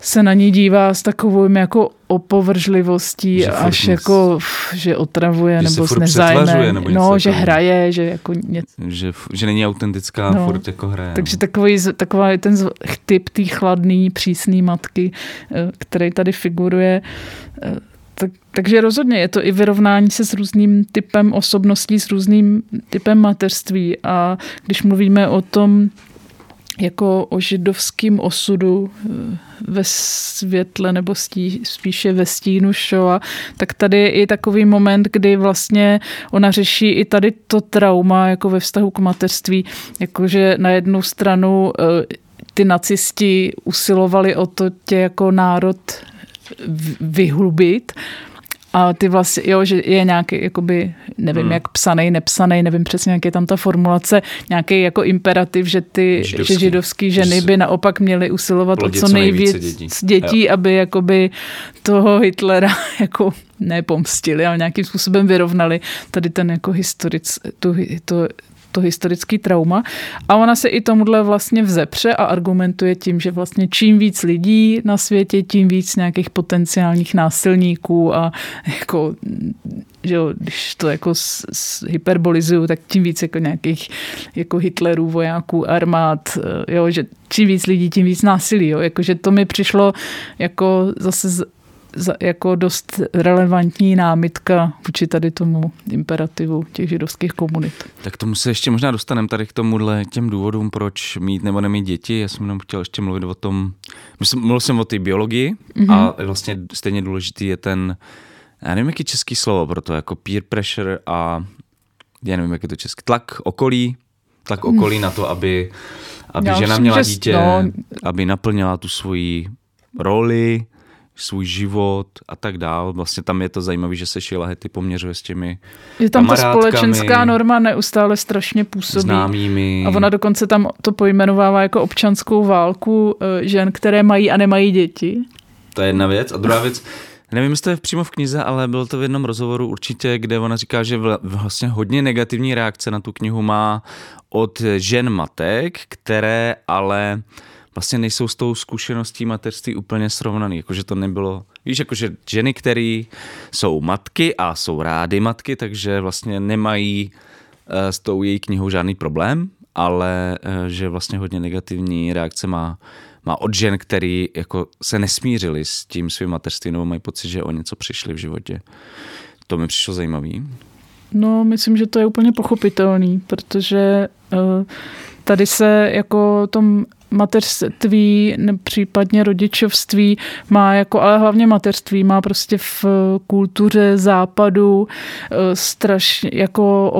[SPEAKER 2] se na ní dívá s takovou jako opovržlivostí, že až musí... jako, že otravuje že nebo s nezájmem. No, že hraje, že jako něco.
[SPEAKER 1] Že, že není autentická, no, furt jako hraje.
[SPEAKER 2] Takže no. takový, taková je ten typ té chladný, přísný matky, eh, který tady figuruje. Eh, tak, takže rozhodně je to i vyrovnání se s různým typem osobností, s různým typem mateřství. A když mluvíme o tom, jako o židovském osudu eh, ve světle nebo stí, spíše ve stínu Shoa, tak tady je i takový moment, kdy vlastně ona řeší i tady to trauma jako ve vztahu k mateřství, jakože na jednu stranu eh, ty nacisti usilovali o to tě jako národ vyhlubit a ty vlastně, jo, že je nějaký, jakoby, nevím, hmm. jak psaný, nepsaný, nevím přesně, jak je tam ta formulace, nějaký jako imperativ, že ty židovský, že židovský ženy by naopak měly usilovat o co nejvíc dětí, dětí jo. aby jakoby toho Hitlera jako nepomstili, ale nějakým způsobem vyrovnali tady ten jako historic, tu, to, to historický trauma. A ona se i tomuhle vlastně vzepře a argumentuje tím, že vlastně čím víc lidí na světě, tím víc nějakých potenciálních násilníků a jako že jo, když to jako s, s hyperbolizuju, tak tím víc jako nějakých jako Hitlerů, vojáků, armád, eh, jo, že čím víc lidí, tím víc násilí, jo, jakože to mi přišlo jako zase jako dost relevantní námitka vůči tady tomu imperativu těch židovských komunit.
[SPEAKER 1] Tak tomu se ještě možná dostaneme tady k tomuhle těm důvodům, proč mít nebo nemít děti. Já jsem jenom chtěl ještě mluvit o tom, myslím, mluvil jsem o té biologii mm-hmm. a vlastně stejně důležitý je ten, já nevím, jaký český slovo pro to, jako peer pressure a já nevím, jak je to český, tlak okolí, tlak okolí na to, aby, aby žena měla dítě, no... aby naplnila tu svoji roli, svůj život a tak dál. Vlastně tam je to zajímavé, že se Sheila Hetty poměřuje s těmi Je tam ta
[SPEAKER 2] společenská norma neustále strašně působí.
[SPEAKER 1] Známými.
[SPEAKER 2] A ona dokonce tam to pojmenovává jako občanskou válku eh, žen, které mají a nemají děti.
[SPEAKER 1] To je jedna věc. A druhá věc, Nevím, jestli to je přímo v knize, ale bylo to v jednom rozhovoru určitě, kde ona říká, že vlastně hodně negativní reakce na tu knihu má od žen matek, které ale vlastně nejsou s tou zkušeností mateřství úplně srovnaný. Jakože to nebylo, víš, jakože ženy, které jsou matky a jsou rády matky, takže vlastně nemají uh, s tou její knihou žádný problém, ale uh, že vlastně hodně negativní reakce má, má od žen, který jako se nesmířili s tím svým mateřstvím nebo mají pocit, že o něco přišli v životě. To mi přišlo zajímavý.
[SPEAKER 2] No, myslím, že to je úplně pochopitelný, protože uh, tady se jako tom mateřství, případně rodičovství má jako, ale hlavně mateřství má prostě v kultuře západu eh, strašně jako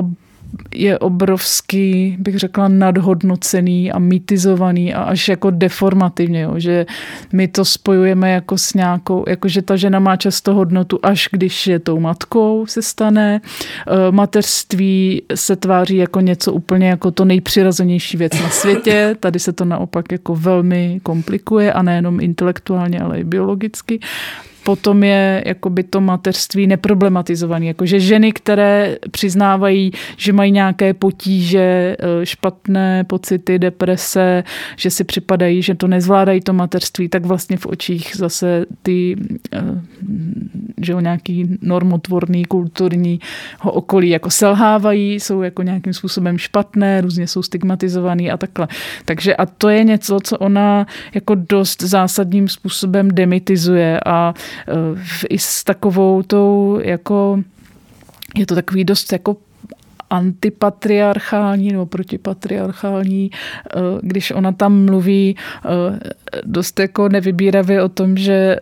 [SPEAKER 2] je obrovský, bych řekla, nadhodnocený a mitizovaný a až jako deformativně, jo, že my to spojujeme jako s nějakou, jako že ta žena má často hodnotu, až když je tou matkou se stane. E, mateřství se tváří jako něco úplně jako to nejpřirozenější věc na světě. Tady se to naopak jako velmi komplikuje a nejenom intelektuálně, ale i biologicky potom je jakoby to mateřství neproblematizované. Jakože ženy, které přiznávají, že mají nějaké potíže, eh, špatné pocity, deprese, že si připadají, že to nezvládají to mateřství, tak vlastně v očích zase ty eh, že jo, nějaký normotvorný, kulturní okolí jako selhávají, jsou jako nějakým způsobem špatné, různě jsou stigmatizovaný a takhle. Takže a to je něco, co ona jako dost zásadním způsobem demitizuje a i s takovou tou jako je to takový dost jako antipatriarchální nebo protipatriarchální, eh, když ona tam mluví eh, dost jako nevybíravě o tom, že eh,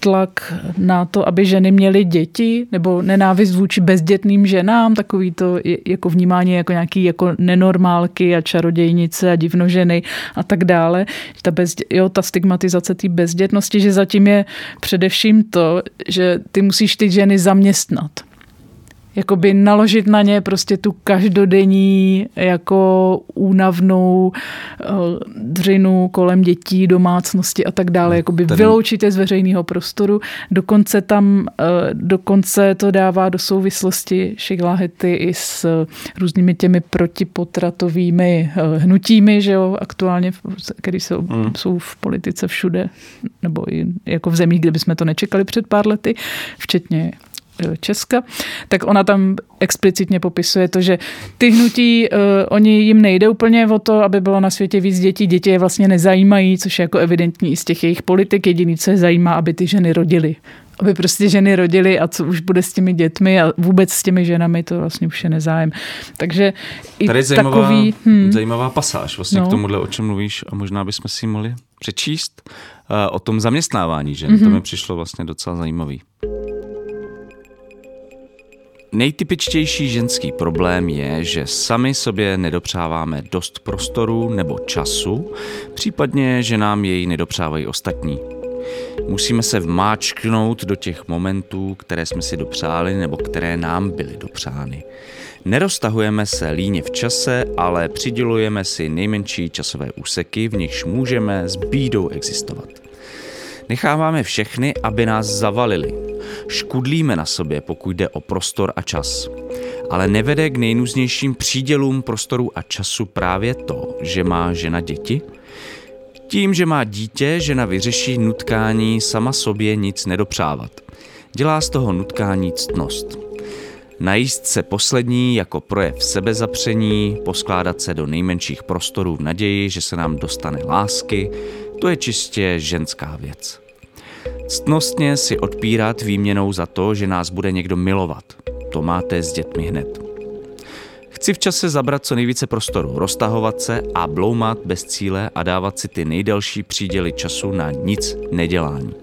[SPEAKER 2] tlak na to, aby ženy měly děti, nebo nenávist vůči bezdětným ženám, takový to jako vnímání jako nějaký jako nenormálky a čarodějnice a divnoženy a tak dále. Ta, bezdě, jo, ta stigmatizace té bezdětnosti, že zatím je především to, že ty musíš ty ženy zaměstnat jakoby naložit na ně prostě tu každodenní jako únavnou eh, dřinu kolem dětí, domácnosti a tak dále, jakoby Ten... vyloučit je z veřejného prostoru. Dokonce tam, eh, dokonce to dává do souvislosti Šigláhety i s různými těmi protipotratovými eh, hnutími, že jo, aktuálně, které jsou, hmm. jsou v politice všude, nebo i jako v zemích, kde bychom to nečekali před pár lety, včetně Česka, tak ona tam explicitně popisuje to, že ty hnutí, uh, oni jim nejde úplně o to, aby bylo na světě víc dětí. Děti je vlastně nezajímají, což je jako evidentní i z těch jejich politik. Jediný, co je zajímá, aby ty ženy rodily. Aby prostě ženy rodily a co už bude s těmi dětmi a vůbec s těmi ženami, to vlastně už je nezájem. Takže i
[SPEAKER 1] Tady je zajímavá, takový, hmm, zajímavá pasáž vlastně no. k tomuhle, o čem mluvíš a možná bychom si mohli přečíst uh, o tom zaměstnávání žen. Mm-hmm. To mi přišlo vlastně docela zajímavý. Nejtypičtější ženský problém je, že sami sobě nedopřáváme dost prostoru nebo času, případně, že nám jej nedopřávají ostatní. Musíme se vmáčknout do těch momentů, které jsme si dopřáli nebo které nám byly dopřány. Neroztahujeme se líně v čase, ale přidělujeme si nejmenší časové úseky, v nichž můžeme s bídou existovat. Necháváme všechny, aby nás zavalili. Škudlíme na sobě, pokud jde o prostor a čas. Ale nevede k nejnuznějším přídělům prostoru a času právě to, že má žena děti? Tím, že má dítě, žena vyřeší nutkání sama sobě nic nedopřávat. Dělá z toho nutkání ctnost. Najíst se poslední jako projev sebezapření, poskládat se do nejmenších prostorů v naději, že se nám dostane lásky, to je čistě ženská věc. Ctnostně si odpírat výměnou za to, že nás bude někdo milovat. To máte s dětmi hned. Chci v čase zabrat co nejvíce prostoru, roztahovat se a bloumat bez cíle a dávat si ty nejdelší příděly času na nic nedělání.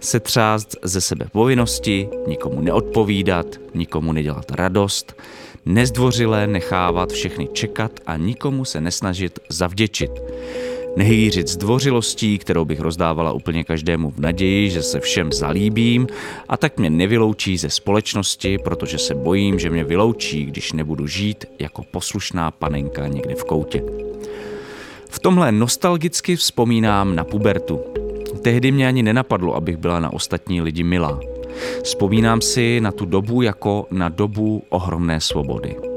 [SPEAKER 1] Setřást ze sebe povinnosti, nikomu neodpovídat, nikomu nedělat radost, nezdvořile nechávat všechny čekat a nikomu se nesnažit zavděčit nehýřit zdvořilostí, kterou bych rozdávala úplně každému v naději, že se všem zalíbím a tak mě nevyloučí ze společnosti, protože se bojím, že mě vyloučí, když nebudu žít jako poslušná panenka někde v koutě. V tomhle nostalgicky vzpomínám na pubertu. Tehdy mě ani nenapadlo, abych byla na ostatní lidi milá. Vzpomínám si na tu dobu jako na dobu ohromné svobody.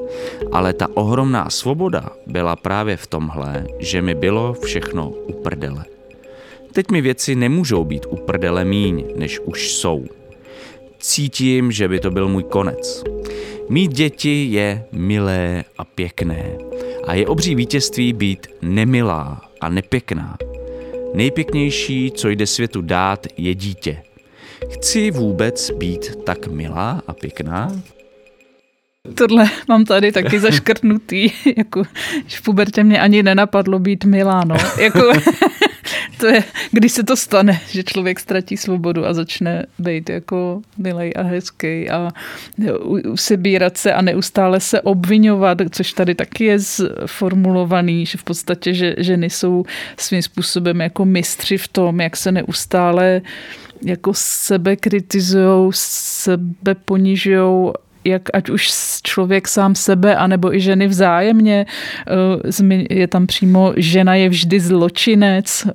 [SPEAKER 1] Ale ta ohromná svoboda byla právě v tomhle, že mi bylo všechno uprdele. Teď mi věci nemůžou být uprdele míň, než už jsou. Cítím, že by to byl můj konec. Mít děti je milé a pěkné. A je obří vítězství být nemilá a nepěkná. Nejpěknější, co jde světu dát, je dítě. Chci vůbec být tak milá a pěkná?
[SPEAKER 2] Tohle mám tady taky zaškrtnutý, jako v pubertě mě ani nenapadlo být milá, no. Jako, to je, když se to stane, že člověk ztratí svobodu a začne být jako milej a hezký a usebírat se a neustále se obvinovat, což tady taky je formulovaný, že v podstatě, že ženy jsou svým způsobem jako mistři v tom, jak se neustále jako sebe kritizují, sebe ponižují jak ať už člověk sám sebe, anebo i ženy vzájemně. Eh, je tam přímo, žena je vždy zločinec,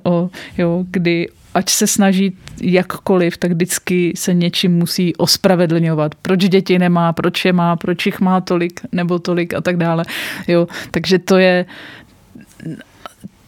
[SPEAKER 2] jo, kdy ať se snaží jakkoliv, tak vždycky se něčím musí ospravedlňovat. Proč děti nemá, proč je má, proč jich má tolik nebo tolik a tak dále. Jo, takže to je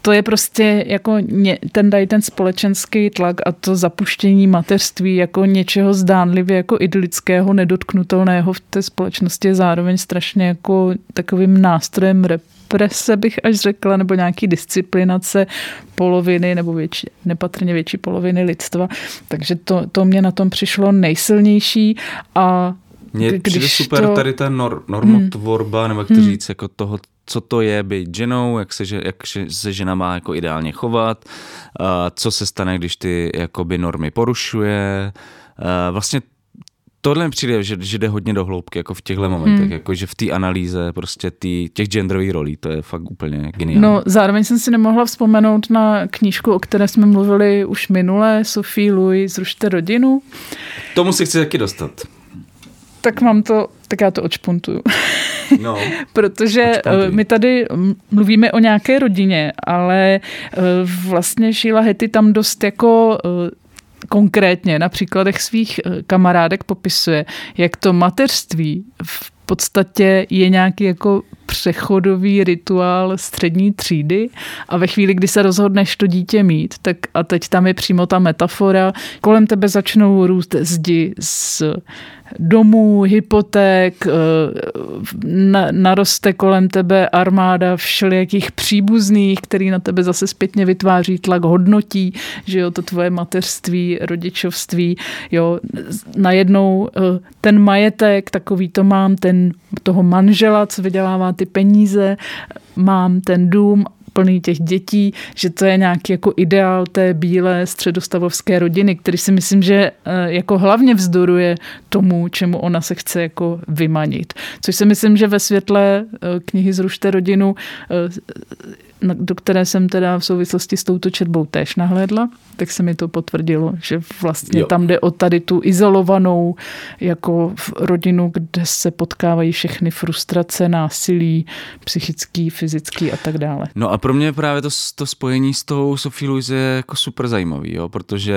[SPEAKER 2] to je prostě jako ně, ten dají ten společenský tlak a to zapuštění mateřství jako něčeho zdánlivě jako idylického, nedotknutelného v té společnosti je zároveň strašně jako takovým nástrojem represe, bych až řekla, nebo nějaký disciplinace poloviny nebo větší, nepatrně větší poloviny lidstva. Takže to, to mě na tom přišlo nejsilnější a
[SPEAKER 1] mně přijde super to... tady ta nor, normotvorba, hmm. nebo jak to hmm. říct, jako toho, co to je být ženou, jak se, jak se žena má jako ideálně chovat, co se stane, když ty jakoby normy porušuje. Vlastně tohle mi přijde, že, že jde hodně do hloubky, jako v těchto momentech, hmm. jako že v té analýze prostě tý, těch genderových rolí, to je fakt úplně geniální.
[SPEAKER 2] No, zároveň jsem si nemohla vzpomenout na knížku, o které jsme mluvili už minule, Sophie Louis, Zrušte rodinu.
[SPEAKER 1] Tomu si chci taky dostat.
[SPEAKER 2] Tak mám to, tak já to očpuntuju. No, Protože eh, my tady mluvíme o nějaké rodině, ale eh, vlastně Sheila Hetty tam dost jako eh, konkrétně na příkladech svých kamarádek popisuje, jak to mateřství v podstatě je nějaký jako přechodový rituál střední třídy a ve chvíli, kdy se rozhodneš to dítě mít, tak a teď tam je přímo ta metafora, kolem tebe začnou růst zdi z domů, hypoték, eh, naroste kolem tebe armáda všelijakých příbuzných, který na tebe zase zpětně vytváří tlak, hodnotí, že jo, to tvoje mateřství, rodičovství, jo, najednou eh, ten majetek, takový to mám, ten toho manžela, co vydělává ty peníze, mám ten dům plný těch dětí, že to je nějaký jako ideál té bílé středostavovské rodiny, který si myslím, že eh, jako hlavně vzdoruje tomu, čemu ona se chce jako vymanit. Což si myslím, že ve světle eh, knihy Zrušte rodinu eh, do které jsem teda v souvislosti s touto četbou též nahlédla, tak se mi to potvrdilo, že vlastně jo. tam jde o tady tu izolovanou jako rodinu, kde se potkávají všechny frustrace, násilí, psychický, fyzický a tak dále.
[SPEAKER 1] No a pro mě právě to, to spojení s tou Sophie Louise je jako super zajímavý, jo, protože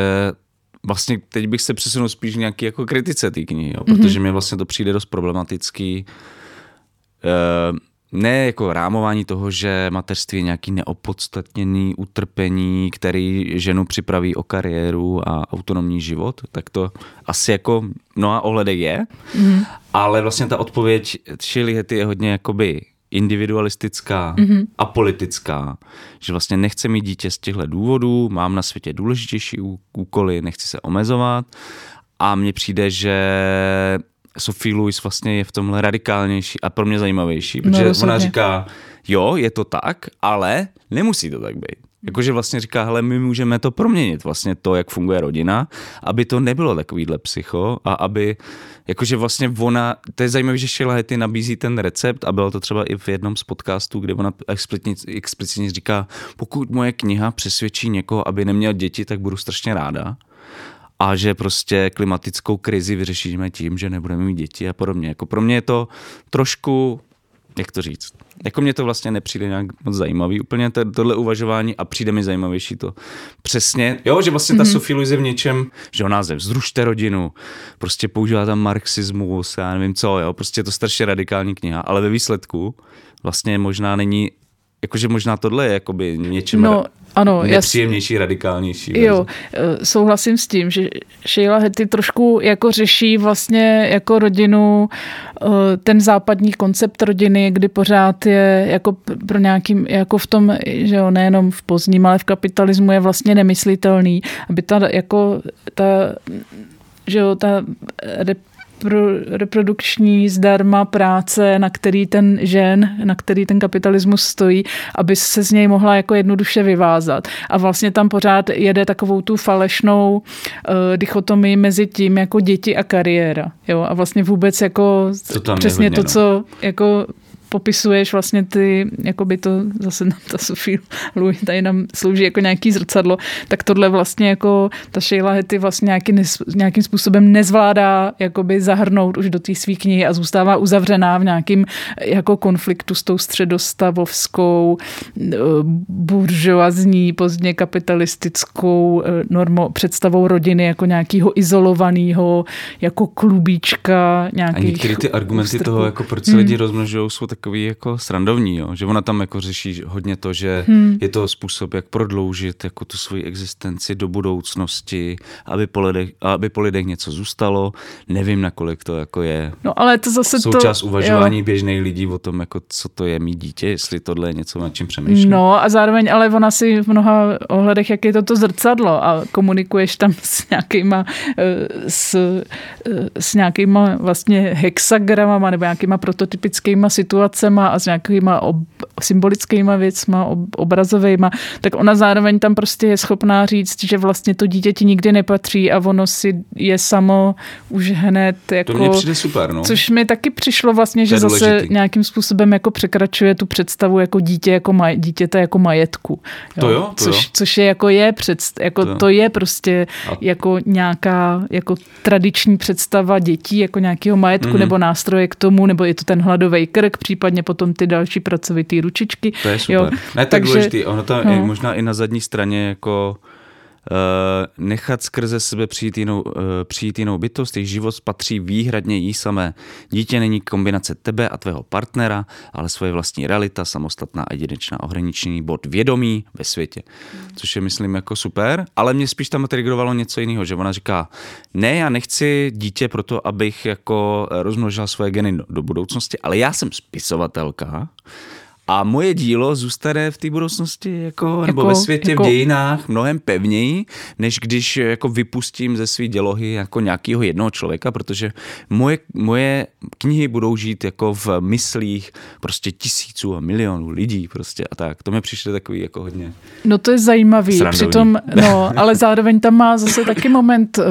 [SPEAKER 1] vlastně teď bych se přesunul spíš nějaký jako kritice té knihy, jo, protože mm-hmm. mi vlastně to přijde dost problematický. Uh, ne jako rámování toho, že mateřství je nějaký neopodstatněný utrpení, který ženu připraví o kariéru a autonomní život, tak to asi jako mnoha ohledek je, mm. ale vlastně ta odpověď Shirley Hetty je hodně jakoby individualistická mm-hmm. a politická, že vlastně nechce mít dítě z těchto důvodů, mám na světě důležitější úkoly, nechci se omezovat a mně přijde, že Sophie Louis vlastně je v tomhle radikálnější a pro mě zajímavější, protože no, ona říká, jo, je to tak, ale nemusí to tak být. Jakože vlastně říká, hele, my můžeme to proměnit, vlastně to, jak funguje rodina, aby to nebylo takovýhle psycho a aby, jakože vlastně ona, to je zajímavé, že Sheila Hetty nabízí ten recept a bylo to třeba i v jednom z podcastů, kde ona explicitně, explicitně říká, pokud moje kniha přesvědčí někoho, aby neměl děti, tak budu strašně ráda a že prostě klimatickou krizi vyřešíme tím, že nebudeme mít děti a podobně. Jako pro mě je to trošku, jak to říct, jako mě to vlastně nepřijde nějak moc zajímavý, úplně to, tohle uvažování a přijde mi zajímavější to přesně, jo, že vlastně ta mm-hmm. Sophie Louise v něčem, že on název zrušte rodinu, prostě používá tam marxismus, já nevím co, jo, prostě je to strašně radikální kniha, ale ve výsledku vlastně možná není jakože možná tohle je jakoby něčím no, ano, nepříjemnější, jas... radikálnější.
[SPEAKER 2] Jo, eh, souhlasím s tím, že Sheila Hetty trošku jako řeší vlastně jako rodinu eh, ten západní koncept rodiny, kdy pořád je jako pro nějakým, jako v tom, že jo, nejenom v pozdním, ale v kapitalismu je vlastně nemyslitelný, aby ta jako ta, že jo, ta reprodukční zdarma práce, na který ten žen, na který ten kapitalismus stojí, aby se z něj mohla jako jednoduše vyvázat. A vlastně tam pořád jede takovou tu falešnou uh, dichotomii mezi tím jako děti a kariéra. Jo? A vlastně vůbec jako
[SPEAKER 1] To je
[SPEAKER 2] přesně
[SPEAKER 1] hodně,
[SPEAKER 2] to,
[SPEAKER 1] no.
[SPEAKER 2] co jako popisuješ vlastně ty, jako by to zase nám ta Sophie Louis tady nám slouží jako nějaký zrcadlo, tak tohle vlastně jako ta Sheila Hetty vlastně nějaký, nějakým způsobem nezvládá jakoby zahrnout už do té své knihy a zůstává uzavřená v nějakým jako konfliktu s tou středostavovskou eh, buržoazní, pozdně kapitalistickou eh, normo, představou rodiny jako nějakého izolovaného, jako klubíčka,
[SPEAKER 1] A
[SPEAKER 2] nějakých
[SPEAKER 1] některé ty argumenty
[SPEAKER 2] ústrků.
[SPEAKER 1] toho, jako proč se lidi rozmnožují, jsou takový jako srandovní, jo? že ona tam jako řeší hodně to, že hmm. je to způsob, jak prodloužit jako tu svoji existenci do budoucnosti, aby po lidech, aby po lidech něco zůstalo. Nevím, nakolik to jako je
[SPEAKER 2] No ale to zase
[SPEAKER 1] součást
[SPEAKER 2] to...
[SPEAKER 1] uvažování
[SPEAKER 2] jo.
[SPEAKER 1] běžných lidí o tom, jako co to je mít dítě, jestli tohle je něco, nad čím přemýšlím.
[SPEAKER 2] No a zároveň ale ona si v mnoha ohledech, jak je to to zrcadlo a komunikuješ tam s nějakýma, eh, s, eh, s nějakýma vlastně hexagramama nebo nějakýma prototypickýma situacema a s nějakýma ob, symbolickýma věcma, ob, obrazovejma, tak ona zároveň tam prostě je schopná říct, že vlastně to dítě ti nikdy nepatří a ono si je samo už hned jako...
[SPEAKER 1] To mně přijde super, no.
[SPEAKER 2] Což mi taky přišlo vlastně, že zase
[SPEAKER 1] důležitý.
[SPEAKER 2] nějakým způsobem jako překračuje tu představu jako dítě jako maj, dítěte jako majetku.
[SPEAKER 1] To jo, to
[SPEAKER 2] což,
[SPEAKER 1] jo.
[SPEAKER 2] což je jako je předst, jako
[SPEAKER 1] To
[SPEAKER 2] to,
[SPEAKER 1] jo.
[SPEAKER 2] je prostě
[SPEAKER 1] A-
[SPEAKER 2] jako nějaká jako tradiční představa dětí jako nějakého majetku
[SPEAKER 1] Mhm.
[SPEAKER 2] nebo nástroje k tomu, nebo je to ten hladový krk, případně potom ty další pracovitý ručičky.
[SPEAKER 1] To je super.
[SPEAKER 2] Jo.
[SPEAKER 1] Ne, tak
[SPEAKER 2] Takže-
[SPEAKER 1] důležitý. Ono to
[SPEAKER 2] no.
[SPEAKER 1] je možná i na zadní straně jako uh, nechat skrze sebe přijít jinou, uh, přijít jinou bytost, jejich život patří výhradně jí samé. Dítě není kombinace tebe a tvého partnera, ale svoje vlastní realita, samostatná a jedinečná ohraničený bod vědomí ve světě. Což je, myslím, jako super, ale mě spíš tam triggerovalo něco jiného, že ona říká, ne, já nechci dítě proto, abych jako rozmnožila svoje geny do budoucnosti, ale já jsem spisovatelka, a moje dílo zůstane v té budoucnosti jako, jako, nebo
[SPEAKER 2] Jako-
[SPEAKER 1] ve světě
[SPEAKER 2] jako-
[SPEAKER 1] v dějinách mnohem pevněji, než když jako vypustím ze své dělohy jako nějakého jednoho člověka, protože moje, moje knihy budou žít jako v myslích prostě tisíců a milionů lidí prostě a tak. To mi přišlo takový jako hodně.
[SPEAKER 2] No to je zajímavý.
[SPEAKER 1] Srandovní.
[SPEAKER 2] Přitom, no, ale zároveň tam má zase taky moment, eh,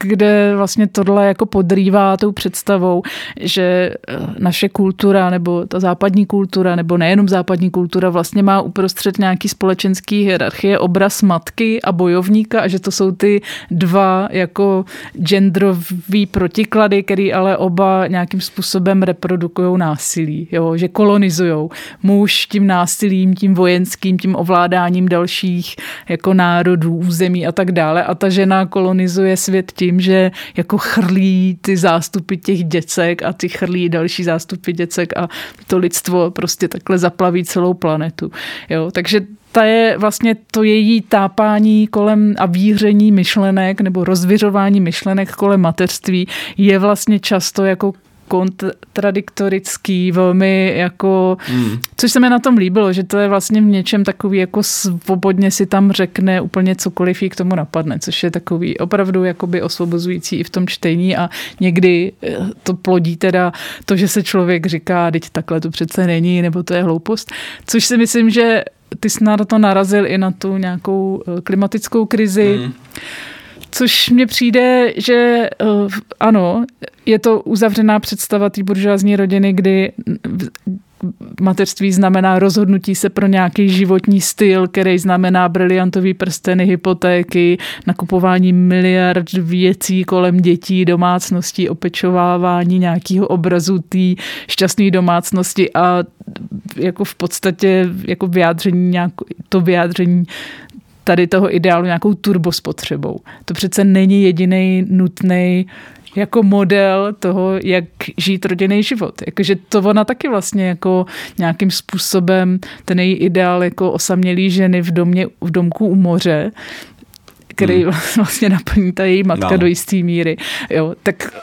[SPEAKER 2] kde vlastně tohle jako podrývá tou představou, že eh, naše kultura nebo ta západní kultura, nebo nejenom západní kultura, vlastně má uprostřed nějaký společenský hierarchie obraz matky a bojovníka a že to jsou ty dva jako genderový protiklady, který ale oba nějakým způsobem reprodukují násilí, jo? že kolonizují muž tím násilím, tím vojenským, tím ovládáním dalších jako národů, území a tak dále a ta žena kolonizuje svět tím, že jako chrlí ty zástupy těch děcek a ty chrlí další zástupy děcek a to lidstvo prostě takhle zaplaví celou planetu. Jo? Takže ta je vlastně to její tápání kolem a víření myšlenek nebo rozvěřování myšlenek kolem mateřství je vlastně často jako kontradiktorický, velmi jako,
[SPEAKER 1] Hmm.
[SPEAKER 2] což se mi na tom líbilo, že to je vlastně v něčem takový jako svobodně si tam řekne úplně cokoliv jí k tomu napadne, což je takový opravdu jakoby osvobozující i v tom čtení a někdy eh, to plodí teda to, že se člověk říká, teď takhle to přece není, nebo to je hloupost, což si myslím, že ty jsi na to narazil i na tu nějakou eh, klimatickou krizi,
[SPEAKER 1] Hmm.
[SPEAKER 2] Což mně přijde, že uh, ano, je to uzavřená představa té buržoazní rodiny, kdy mateřství znamená rozhodnutí se pro nějaký životní styl, který znamená briliantový prsteny, hypotéky, nakupování miliard věcí kolem dětí, domácností, opečovávání nějakého obrazu té šťastné domácnosti a jako v podstatě jako vyjádření nějak, to vyjádření tady toho ideálu nějakou turbospotřebou. To přece není jediný nutný jako model toho, jak žít rodinný život. Jakože to ona taky vlastně jako nějakým způsobem ten její ideál jako osamělý ženy v, domě, v domku u moře, který
[SPEAKER 1] Hmm.
[SPEAKER 2] vlastně naplní ta její matka
[SPEAKER 1] No.
[SPEAKER 2] do jisté míry. Jo, tak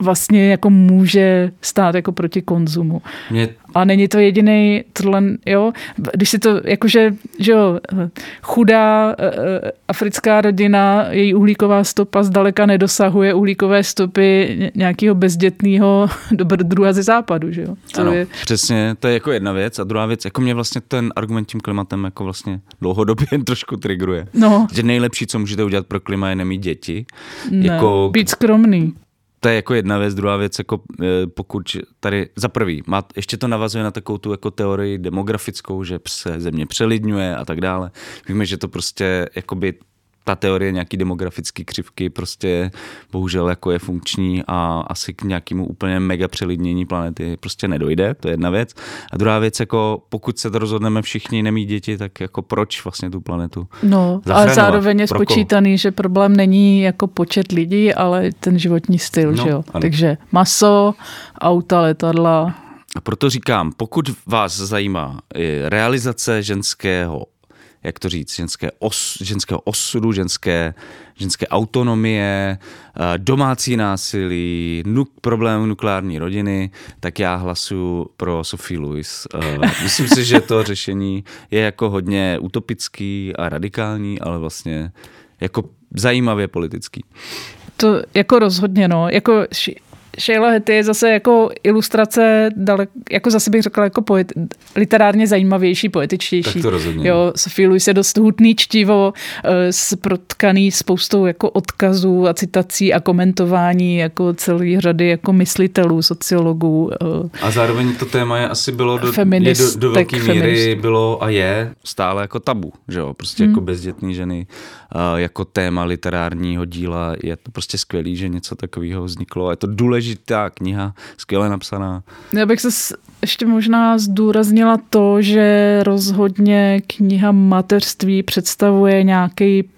[SPEAKER 2] vlastně jako může stát jako proti konzumu.
[SPEAKER 1] Mě...
[SPEAKER 2] A není to jediný tohle, jo, když si to, jakože, že jo, chudá e, africká rodina, její uhlíková stopa zdaleka nedosahuje uhlíkové stopy nějakého bezdětného dobrodruha ze západu, že jo.
[SPEAKER 1] To ano, je... přesně, to je jako jedna věc. A druhá věc, jako mě vlastně ten argument tím klimatem jako vlastně dlouhodobě trošku trigruje.
[SPEAKER 2] No.
[SPEAKER 1] Že nejlepší, co můžete udělat pro klima, je nemít děti.
[SPEAKER 2] Ne, jako... být skromný
[SPEAKER 1] to je jako jedna věc, druhá věc, jako eh, pokud tady za prvý, má, ještě to navazuje na takovou tu jako teorii demografickou, že se země přelidňuje a tak dále. Víme, že to prostě jakoby ta teorie nějaký demografický křivky prostě bohužel jako je funkční a asi k nějakému úplně mega přelidnění planety prostě nedojde, to je jedna věc. A druhá věc, jako pokud se to rozhodneme všichni nemít děti, tak jako proč vlastně tu planetu
[SPEAKER 2] No, ale zároveň je spočítaný, že problém není jako počet lidí, ale ten životní styl, no, že jo. Ano. Takže maso, auta, letadla,
[SPEAKER 1] a proto říkám, pokud vás zajímá realizace ženského jak to říct, ženské os, ženského osudu, ženské, ženské autonomie, eh, domácí násilí, nuk, problém nukleární rodiny, tak já hlasuju pro Sophie Lewis. Eh, myslím si, že to řešení je jako hodně utopický a radikální, ale vlastně jako zajímavě politický.
[SPEAKER 2] To jako rozhodně, no. Jako Sheila Hetty je zase jako ilustrace, dalek, jako zase bych řekla, jako poet, literárně zajímavější, poetičtější.
[SPEAKER 1] Tak to rozhodně.
[SPEAKER 2] Jo, Sophie Lewis je dost hutný čtivo, eh, protkaný spoustou jako odkazů a citací a komentování jako celý řady jako myslitelů, sociologů.
[SPEAKER 1] Eh. A zároveň to téma je asi bylo do, je do, do velké míry bylo a je stále jako tabu, že jo, prostě hmm. jako bezdětný ženy jako téma literárního díla je to prostě skvělý, že něco takového vzniklo. Je to důležitá kniha, skvěle napsaná.
[SPEAKER 2] Já bych se ještě možná zdůraznila to, že rozhodně kniha Mateřství představuje nějaký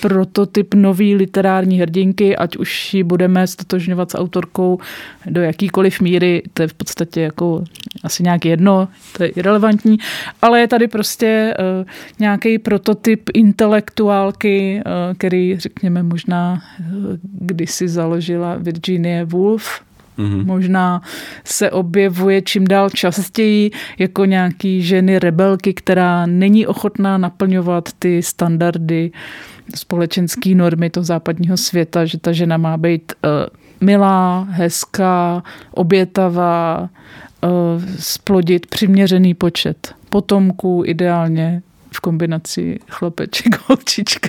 [SPEAKER 2] prototyp nový literární hrdinky, ať už ji budeme stotožňovat s autorkou do jakýkoliv míry, to je v podstatě jako asi nějak jedno, to je irrelevantní, ale je tady prostě uh, nějaký prototyp intelektuálky, uh, který řekněme možná uh, kdysi založila Virginia Woolf, Mm-hmm. Možná se objevuje čím dál častěji jako nějaký ženy rebelky, která není ochotná naplňovat ty standardy společenské normy toho západního světa, že ta žena má být uh, milá, hezká, obětavá, uh, splodit přiměřený počet potomků, ideálně v kombinaci chlapeček, holčička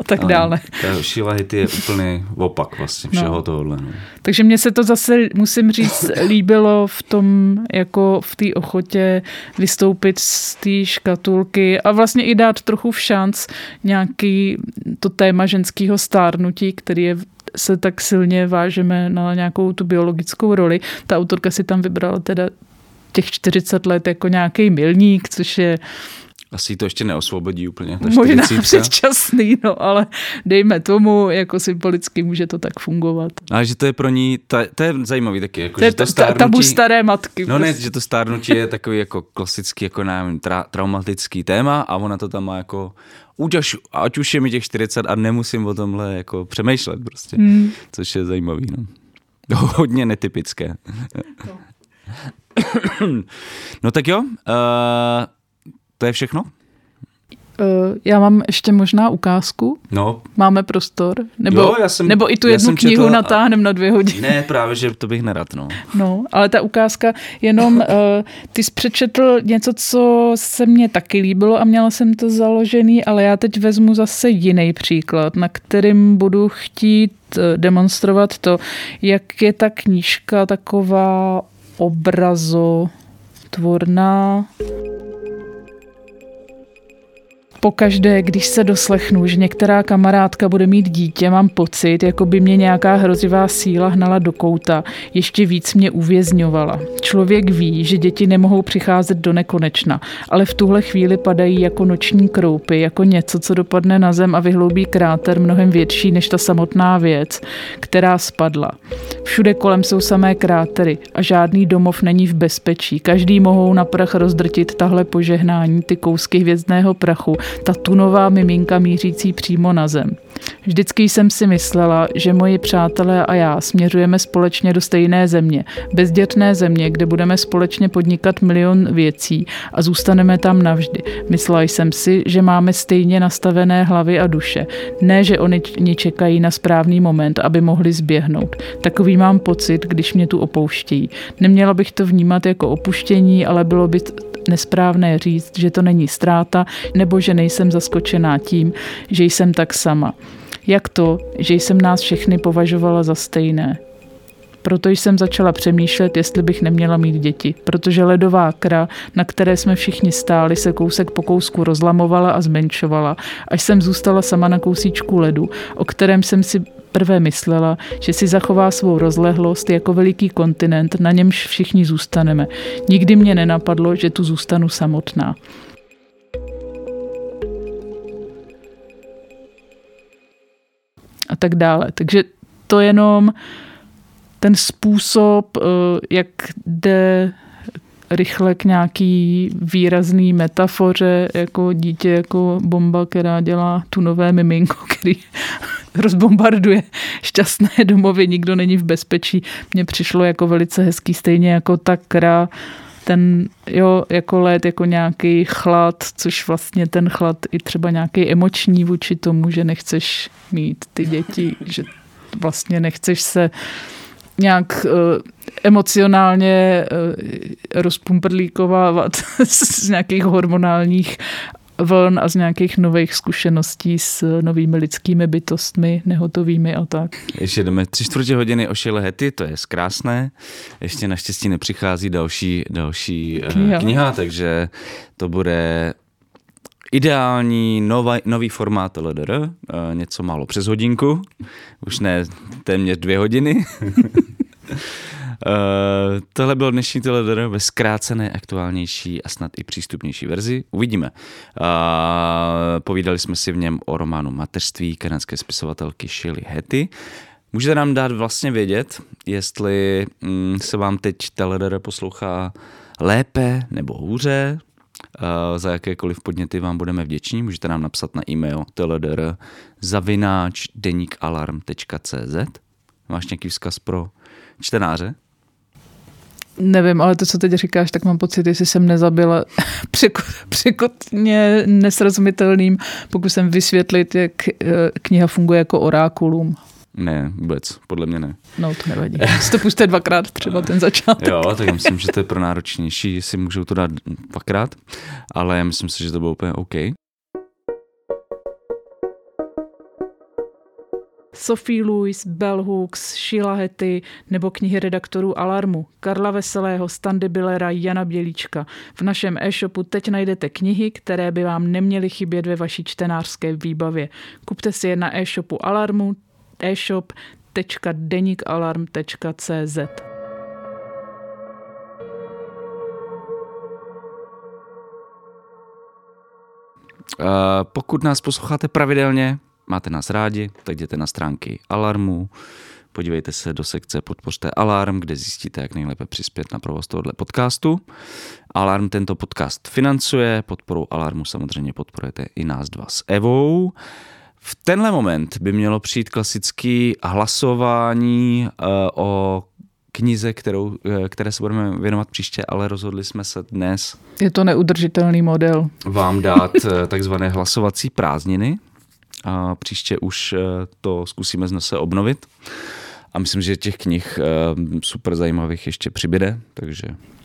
[SPEAKER 2] a tak dále.
[SPEAKER 1] Ta Sheila Hity je úplný opak vlastně no. všeho no. tohohle. No.
[SPEAKER 2] Takže mně se to zase, musím říct, líbilo v tom, jako v té ochotě vystoupit z té škatulky a vlastně i dát trochu v šanc nějaký to téma ženského stárnutí, který je se tak silně vážeme na nějakou tu biologickou roli. Ta autorka si tam vybrala teda těch 40 let jako nějaký milník, což je
[SPEAKER 1] asi to ještě neosvobodí úplně.
[SPEAKER 2] Ta Možná předčasný, no, ale dejme tomu, jako symbolicky může to tak fungovat.
[SPEAKER 1] A že to je pro ní, ta, to je zajímavý taky. Jako,
[SPEAKER 2] to je
[SPEAKER 1] že to
[SPEAKER 2] stárnutí, tabu staré matky.
[SPEAKER 1] No prostě. ne, že to stárnutí je takový jako klasický, jako nevím, tra, traumatický téma a ona to tam má jako Úťaž, ať už je mi těch 40 a nemusím o tomhle jako přemýšlet prostě, hmm. což je zajímavý. No. Hodně netypické. No. no tak jo, uh, to je všechno?
[SPEAKER 2] Uh, já mám ještě možná ukázku.
[SPEAKER 1] No.
[SPEAKER 2] Máme prostor? Nebo,
[SPEAKER 1] jo, já jsem,
[SPEAKER 2] nebo i tu jednu knihu četl, natáhneme na dvě hodiny.
[SPEAKER 1] Ne, právě, že to bych nerad. No,
[SPEAKER 2] no ale ta ukázka, jenom uh, ty jsi přečetl něco, co se mně taky líbilo a měla jsem to založený, ale já teď vezmu zase jiný příklad, na kterým budu chtít eh, demonstrovat to, jak je ta knížka taková obrazotvorná. Pokaždé, když se doslechnu, že některá kamarádka bude mít dítě, mám pocit, jako by mě nějaká hrozivá síla hnala do kouta, ještě víc mě uvězňovala. Člověk ví, že děti nemohou přicházet do nekonečna, ale v tuhle chvíli padají jako noční kroupy, jako něco, co dopadne na zem a vyhloubí kráter mnohem větší než ta samotná věc, která spadla. Všude kolem jsou samé krátery a žádný domov není v bezpečí. Každý mohou na prach rozdrtit tahle požehnání, ty kousky hvězdného prachu, ta tunová miminka mířící přímo na zem. Vždycky jsem si myslela, že moji přátelé a já směřujeme společně do stejné země, bezdětné země, kde budeme společně podnikat milion věcí a zůstaneme tam navždy. Myslela jsem si, že máme stejně nastavené hlavy a duše. Ne, že oni čekají na správný moment, aby mohli zběhnout. Takový mám pocit, když mě tu opouštějí. Neměla bych to vnímat jako opuštění, ale bylo by nesprávné říct, že to není ztráta, nebo že nejsem zaskočená tím, že jsem tak sama. Jak to, že jsem nás všechny považovala za stejné? Proto jsem začala přemýšlet, jestli bych neměla mít děti, protože ledová kra, na které jsme všichni stáli, se kousek po kousku rozlamovala a zmenšovala, až jsem zůstala sama na kousíčku ledu, o kterém jsem si prvé myslela, že si zachová svou rozlehlost jako veliký kontinent, na němž všichni zůstaneme. Nikdy mě nenapadlo, že tu zůstanu samotná. Tak dále. Takže to jenom ten způsob, eh, jak jde rychle k nějaký výrazný metafoře, jako dítě, jako bomba, která dělá tu nové miminko, který rozbombarduje šťastné domovy, nikdo není v bezpečí. Mně přišlo jako velice hezký, stejně jako ta kra, ten, jo, jako led, jako nějaký chlad, což vlastně ten chlad i třeba nějaký emoční vůči tomu, že nechceš mít ty děti, že vlastně nechceš se nějak uh, emocionálně uh, rozpumprlíkovávat z nějakých hormonálních vln a z nějakých nových zkušeností s novými lidskými bytostmi, nehotovými a tak.
[SPEAKER 1] Ještě jdeme tři čtvrtě hodiny o Hety, to je krásné. Ještě naštěstí nepřichází další, další eh, kniha. kniha, takže to bude ideální nový, nový formát LDR, něco málo přes hodinku, už ne téměř dvě hodiny. Uh, tohle byl dnešní Teledor ve zkrácené, aktuálnější a snad i přístupnější verzi. Uvidíme. Uh, povídali jsme si v něm o románu Mateřství kanadské spisovatelky Shirley Hetty. Můžete nám dát vlastně vědět, jestli mm, se vám teď Teledor poslouchá lépe nebo hůře, Uh, za jakékoliv podněty vám budeme vděční. Můžete nám napsat na e-mail teledr zavináč Máš nějaký vzkaz pro čtenáře?
[SPEAKER 2] Nevím, ale to, co teď říkáš, tak mám pocit, jestli jsem nezabila překotně nesrozumitelným pokusem vysvětlit, jak eh, kniha funguje jako orákulum.
[SPEAKER 1] Ne, vůbec, podle mě ne.
[SPEAKER 2] No, to nevadí. Si to puste dvakrát třeba ten začátek.
[SPEAKER 1] Jo, tak myslím, že to je pro náročnější, si můžou to dát dvakrát, ale myslím si, že to bylo úplně OK.
[SPEAKER 2] Sophie Lewis, Bell Hooks, Sheila Hetty nebo knihy redaktorů Alarmu, Karla Veselého, Standy Billera, Jana Bělíčka. V našem e-shopu teď najdete knihy, které by vám neměly chybět ve vaší čtenářské výbavě. Kupte si je na e-shopu Alarmu, e-shop.denikalarm.cz.
[SPEAKER 1] Uh, pokud nás posloucháte pravidelně, máte nás rádi, tak jděte na stránky Alarmu, podívejte se do sekce Podpořte Alarm, kde zjistíte, jak nejlépe přispět na provoz tohoto podcastu. Alarm tento podcast financuje, podporou Alarmu samozřejmě podporujete i nás dva s Evou. V tenhle moment by mělo přijít klasický hlasování uh, o knize, kterou, eh, které se budeme věnovat příště, ale rozhodli jsme se dnes.
[SPEAKER 2] Je to neudržitelný model.
[SPEAKER 1] Vám dát eh, takzvané hlasovací prázdniny a příště už eh, to zkusíme zase obnovit. A myslím, že těch knih eh, super zajímavých ještě přibyde, takže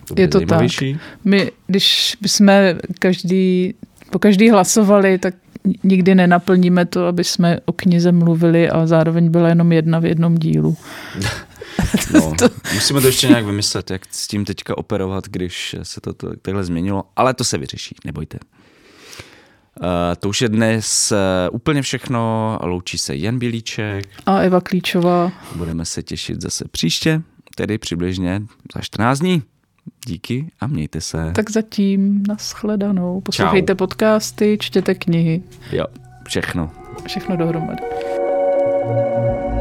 [SPEAKER 1] to bude Je to zajímavější. tak.
[SPEAKER 2] My, když jsme každý, po každý hlasovali, tak nikdy nenaplníme to, aby jsme o knize mluvili a zároveň byla jenom jedna v jednom dílu.
[SPEAKER 1] No, musíme to ještě nějak vymyslet, jak s tím teďka operovat, když se to, to takhle změnilo, ale to se vyřeší, nebojte. Uh, to už je dnes uh, úplně všechno. Loučí se Jan Bělíček.
[SPEAKER 2] A Eva Klíčová.
[SPEAKER 1] Budeme se těšit zase příště, tedy přibližně za 14 dní. Díky a mějte se.
[SPEAKER 2] Tak zatím nashledanou. Poslouchejte Čau. podcasty, čtěte knihy.
[SPEAKER 1] Jo, všechno.
[SPEAKER 2] Všechno dohromady. thank you